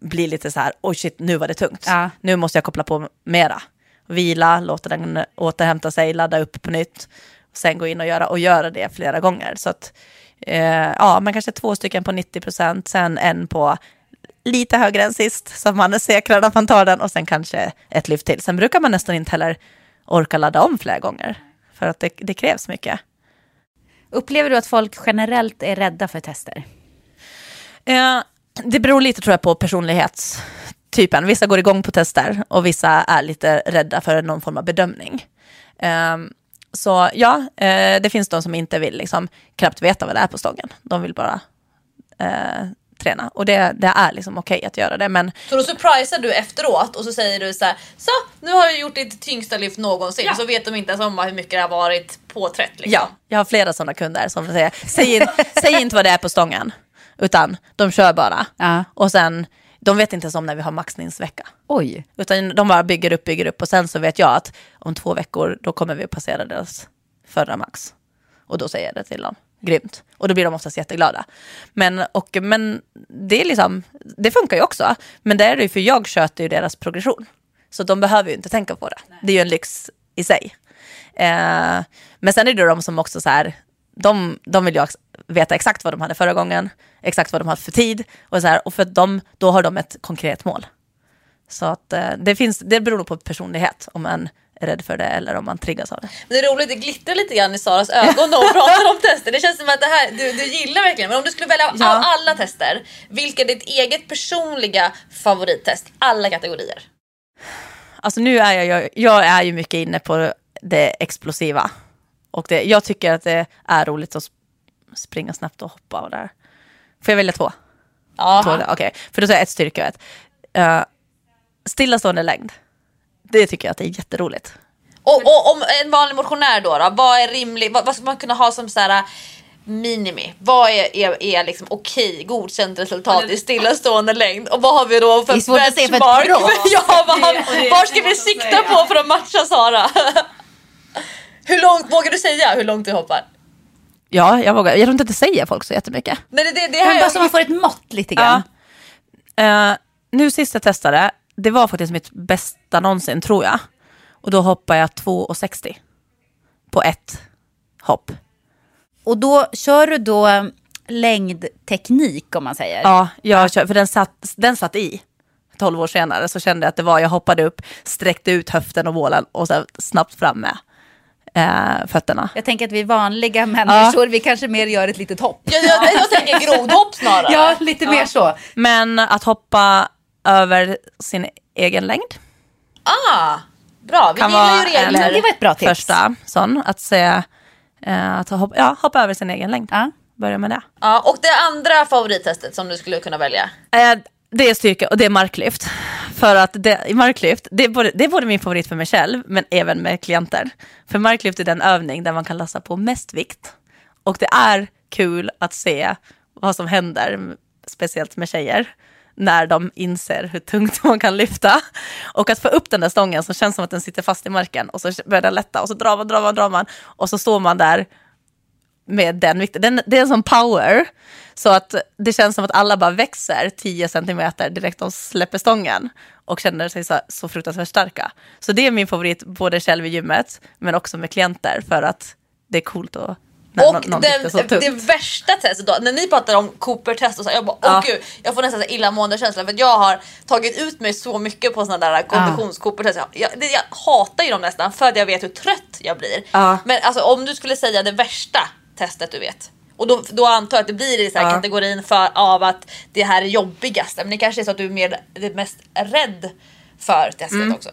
bli lite så här, oj shit, nu var det tungt. Ja. Nu måste jag koppla på mera. Vila, låta den återhämta sig, ladda upp på nytt. Sen gå in och göra, och göra det flera gånger. Så att, eh, ja, men kanske två stycken på 90 procent, sen en på lite högre än sist, så att man är säkrad att man tar den och sen kanske ett lyft till. Sen brukar man nästan inte heller orka ladda om flera gånger, för att det, det krävs mycket. Upplever du att folk generellt är rädda för tester? Eh, det beror lite tror jag på personlighetstypen. Vissa går igång på tester och vissa är lite rädda för någon form av bedömning. Eh, så ja, eh, det finns de som inte vill liksom, knappt veta vad det är på stången. De vill bara eh, träna och det, det är liksom okej att göra det. Men Så då surprisar du efteråt och så säger du så här: så nu har jag gjort ditt tyngsta lyft någonsin. Så vet de inte ens om hur mycket det har varit påträtt. Liksom. ja, jag har flera sådana kunder som säger, säg, säg inte vad det är på stången, utan de kör bara. Ja. Och sen, de vet inte ens om när vi har maxningsvecka. Oj. Utan de bara bygger upp, bygger upp och sen så vet jag att om två veckor då kommer vi att passera deras förra max. Och då säger jag det till dem. Grymt. Och då blir de oftast jätteglada. Men, och, men det, är liksom, det funkar ju också. Men det är det ju för jag sköter ju deras progression. Så de behöver ju inte tänka på det. Det är ju en lyx i sig. Eh, men sen är det de som också så här, de, de vill ju veta exakt vad de hade förra gången, exakt vad de hade för tid. Och, så här, och för de, då har de ett konkret mål. Så att eh, det, finns, det beror nog på personlighet, om är rädd för det eller om man triggas av det. Det är roligt, det glittrar lite grann i Saras ögon när hon pratar om tester. Det känns som att det här, du, du gillar verkligen. Men om du skulle välja Ja. all, alla tester, vilka är ditt eget personliga favorittest? Alla kategorier. Alltså nu är jag, jag, jag är ju mycket inne på det explosiva. Och det, jag tycker att det är roligt att sp- springa snabbt och hoppa och där. Får jag välja två? Ja. Okej, för då säger jag ett styrka och ett. Uh, stillastående längd. Det tycker jag att det är jätteroligt. Och, och om en vanlig motionär då, då vad är rimligt? Vad, vad ska man kunna ha som så här minimi? Vad är, är, är liksom okej, godkänt resultat i stillastående längd? Och vad har vi då för Det är svårt att se för ett benchmark? proffs. ja, vad, var ska vi sikta på för att matcha Sara? hur långt, vågar du säga hur långt du hoppar? Ja, jag vågar. Jag tror inte att det säger folk så jättemycket. Nej, det, det, det Men här bara så man får ett mått lite grann. Eh, nu sist jag testade, det var faktiskt mitt bästa någonsin tror jag. Och då hoppade jag 2,60 på ett hopp. Och då kör du då eh, längdteknik om man säger. Ja, jag kör, för den satt, den satt i. 12 år senare så kände jag att det var, jag hoppade upp, sträckte ut höften och bålen och så snabbt fram med eh, fötterna. Jag tänker att vi vanliga människor, vi kanske mer gör ett litet hopp. jag, jag, jag tänker grodhopp snarare. Ja, lite mer så. Men att hoppa över sin egen längd, Ah, bra. Vi kan gillar ju regler. en Det var ett bra tips. första sån. Att se, eh, att hoppa, ja, hoppa över sin egen längd. Ja. Börja med det. Ja, och det andra favorittestet som du skulle kunna välja? Eh, det är styrka och det är marklyft. För att det, i marklyft, det är, både, det är både min favorit för mig själv men även med klienter. För marklyft är den övning där man kan lassa på mest vikt. Och det är kul att se vad som händer, speciellt med tjejer, när de inser hur tungt man kan lyfta. Och att få upp den där stången som känns som att den sitter fast i marken och så börjar den lätta och så drar man, drar man, drar man och så står man där med den vikten. Den, det är en sån power så att det känns som att alla bara växer 10 centimeter direkt de släpper stången och känner sig så, så fruktansvärt starka. Så det är min favorit både själv i gymmet men också med klienter för att det är coolt att när Och någon, den, det värsta testet då, när ni pratar om Cooper-test och så, jag bara åh Ja. gud, jag får nästan så här illamående känsla för att jag har tagit ut mig så mycket på sådana där konditions-Cooper-test. Jag, jag, jag hatar ju dem nästan för att jag vet hur trött jag blir. Ja. Men alltså om du skulle säga det värsta testet du vet. Och då, då antar jag att det blir i så här Ja. kategorin för, av att det här är jobbigaste. Men det kanske är så att du är mer, det mest rädd för testet Mm. också.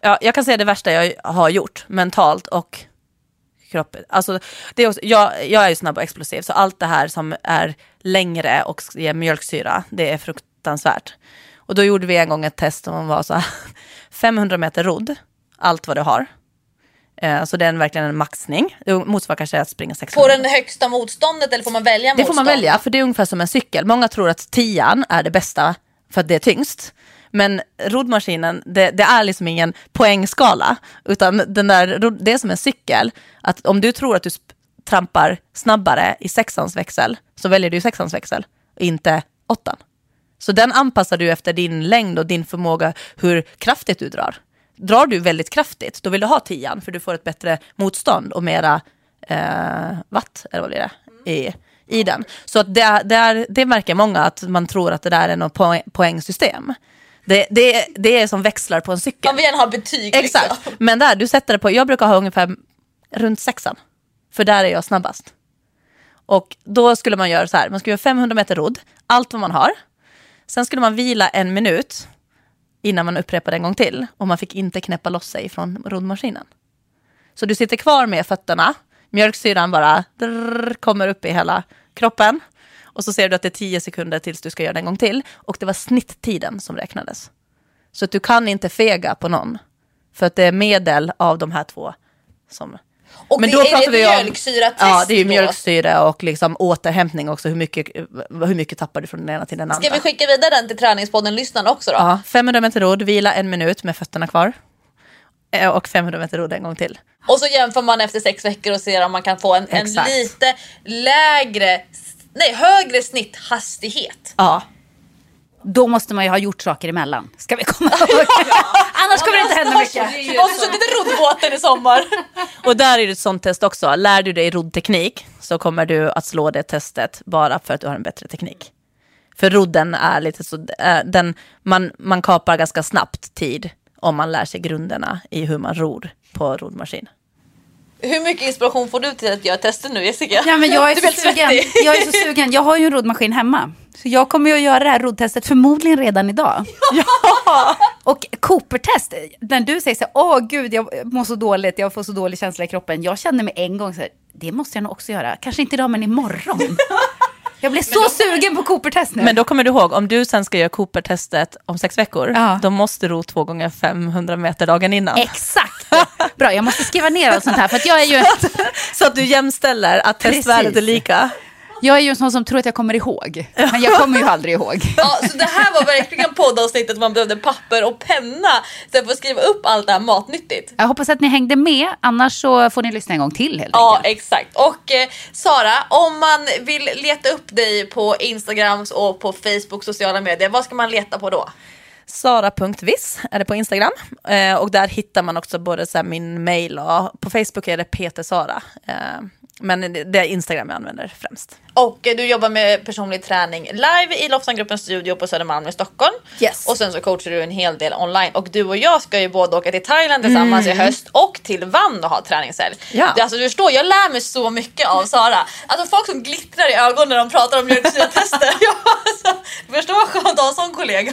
Ja, jag kan säga det värsta jag har gjort mentalt och kroppen. Alltså, det är också, jag, jag är ju snabb och explosiv så allt det här som är längre och ger mjölksyra, det är fruktansvärt. Och då gjorde vi en gång ett test som var så här, 500 meter rodd, allt vad du har. Eh, så det är en, verkligen en maxning. Det motsvarar kanske att springa 600 På den högsta motståndet eller får man välja det får man motstånd? välja, för det är ungefär som en cykel. Många tror att tian är det bästa för att det är tyngst. Men roddmaskinen, det, det är liksom ingen poängskala, utan den där, det är som en cykel. Att om du tror att du trampar snabbare i sexans växel, så väljer du sexans växel, inte åttan. Så den anpassar du efter din längd och din förmåga hur kraftigt du drar. Drar du väldigt kraftigt, då vill du ha tian, för du får ett bättre motstånd och mera eh, watt, eller vad blir det, i, i den. Så att det, det, är, det märker många att man tror att det där är något poäng, poängsystem. Det, det, det är som växlar på en cykel. Man vill gärna ha betyg. Exakt, Liksom. men där, du sätter det på, jag brukar ha ungefär runt sexan. För där är jag snabbast. Och då skulle man göra så här, man skulle göra 500 meter rodd, allt vad man har. Sen skulle man vila en minut innan man upprepade en gång till. Och man fick inte knäppa loss sig från roddmaskinen. Så du sitter kvar med fötterna, mjölksyran bara drrr, kommer upp i hela kroppen. Och så ser du att det är 10 sekunder tills du ska göra det en gång till. Och det var snitttiden som räknades. Så att du kan inte fega på någon. För att det är medel av de här två som... Och det, är det mjölksyratest Ja, det är ju då? mjölksyra och liksom återhämtning också. Hur mycket, hur mycket tappar du från den ena till den andra? Ska vi skicka vidare den till träningspodden-lyssnarna också då? Ja, 500 meter rodd, vila en minut med fötterna kvar. Eh, Och 500 meter rodd en gång till. Och så jämför man efter sex veckor och ser om man kan få en, en lite lägre, nej högre snitthastighet. Ja, Då måste man ju ha gjort saker emellan. Ska vi komma ihåg. Annars kommer det inte hända mycket. Jag har suttit i roddbåten i sommar. och där är det ett sånt test också. Lär du dig roddteknik så kommer du att slå det testet bara för att du har en bättre teknik. För rodden är lite så, eh, den, man, man kapar ganska snabbt tid om man lär sig grunderna i hur man ror på roddmaskin. Hur mycket inspiration får du till att göra testet nu Jessica? Ja, men jag, är så sugen. svettig. jag är så sugen. Jag har ju en roddmaskin hemma. Så jag kommer ju att göra det här roddtestet förmodligen redan idag. Ja! Och Cooper-test, när du säger så här, åh gud jag mår så dåligt, jag får så dålig känsla i kroppen. Jag känner mig en gång så här, det måste jag nog också göra. Kanske inte idag men imorgon. Jag blev så sugen på Cooper-test nu. Men då kommer du ihåg, om du sen ska göra Cooper-testet om sex veckor, Ja. då måste du ro två gånger 500 meter dagen innan. Exakt! Bra, jag måste skriva ner allt sånt här för att jag är ju, Så att du jämställer att testvärdet är lika. Jag är ju en sån som tror att jag kommer ihåg. Men jag kommer ju aldrig ihåg. Ja, så det här var verkligen poddavsnittet man behövde papper och penna så för att skriva upp allt det här matnyttigt. Jag hoppas att ni hängde med, annars så får ni lyssna en gång till helt Ja enkelt. exakt. Och eh, Sara, om man vill leta upp dig på Instagrams och på Facebook sociala medier, vad ska man leta på då? Sara.viss är det på Instagram. Eh, och där hittar man också både så här min mail och på Facebook är det Peter Sara. Eh, men det är Instagram jag använder främst. Och eh, du jobbar med personlig träning live i Lofsangruppens studio på Södermalm i Stockholm. Yes. Och sen så coachar du en hel del online. Och du och jag ska ju både åka till Thailand tillsammans i höst och till Vann och ha träningshelg. Ja. Det, alltså, du förstår, jag lär mig så mycket av Sara. Alltså folk som glittrar i ögonen när de pratar om mjölksyratester. alltså, förstår vad skönt att ha en sån kollega.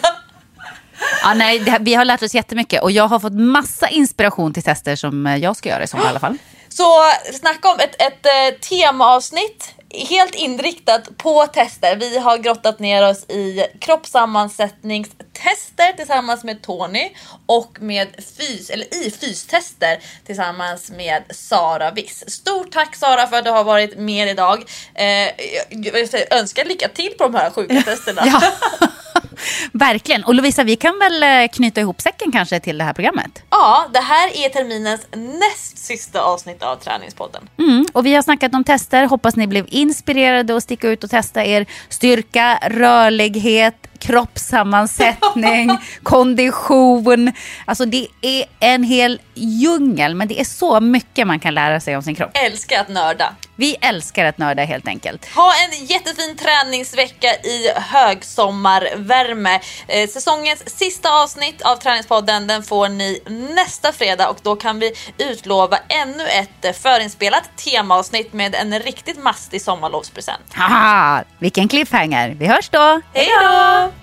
Ja, nej, det, vi har lärt oss jättemycket och jag har fått massa inspiration till tester som eh, jag ska göra i sommar i alla fall. Så snacka om ett, ett eh, temaavsnitt helt inriktat på tester. Vi har grottat ner oss i kroppssammansättningstester tillsammans med Tony och med fys, eller i fystester tillsammans med Sara Wiss. Stort tack Sara för att du har varit med idag. Eh, jag önskar lycka till på de här sjuka testerna. Ja. Verkligen. Och Lovisa, vi kan väl eh, knyta ihop säcken kanske till det här programmet? Ja, det här är terminens näst sista avsnitt av Träningspodden. Mm. Och vi har snackat om tester. Hoppas ni blev inspirerade att sticka ut och testa er styrka, rörlighet, kroppssammansättning, kondition. Alltså det är en hel djungel, men det är så mycket man kan lära sig om sin kropp. Älskar att nörda. Vi älskar att nörda helt enkelt. Ha en jättefin träningsvecka i högsommarvärme. Eh, säsongens sista avsnitt av Träningspodden den får ni nästa fredag och då kan vi utlova ännu ett eh, förinspelat temaavsnitt med en riktigt mastig sommarlovspresent. Haha, vilken cliffhanger. Vi hörs då. Hej då!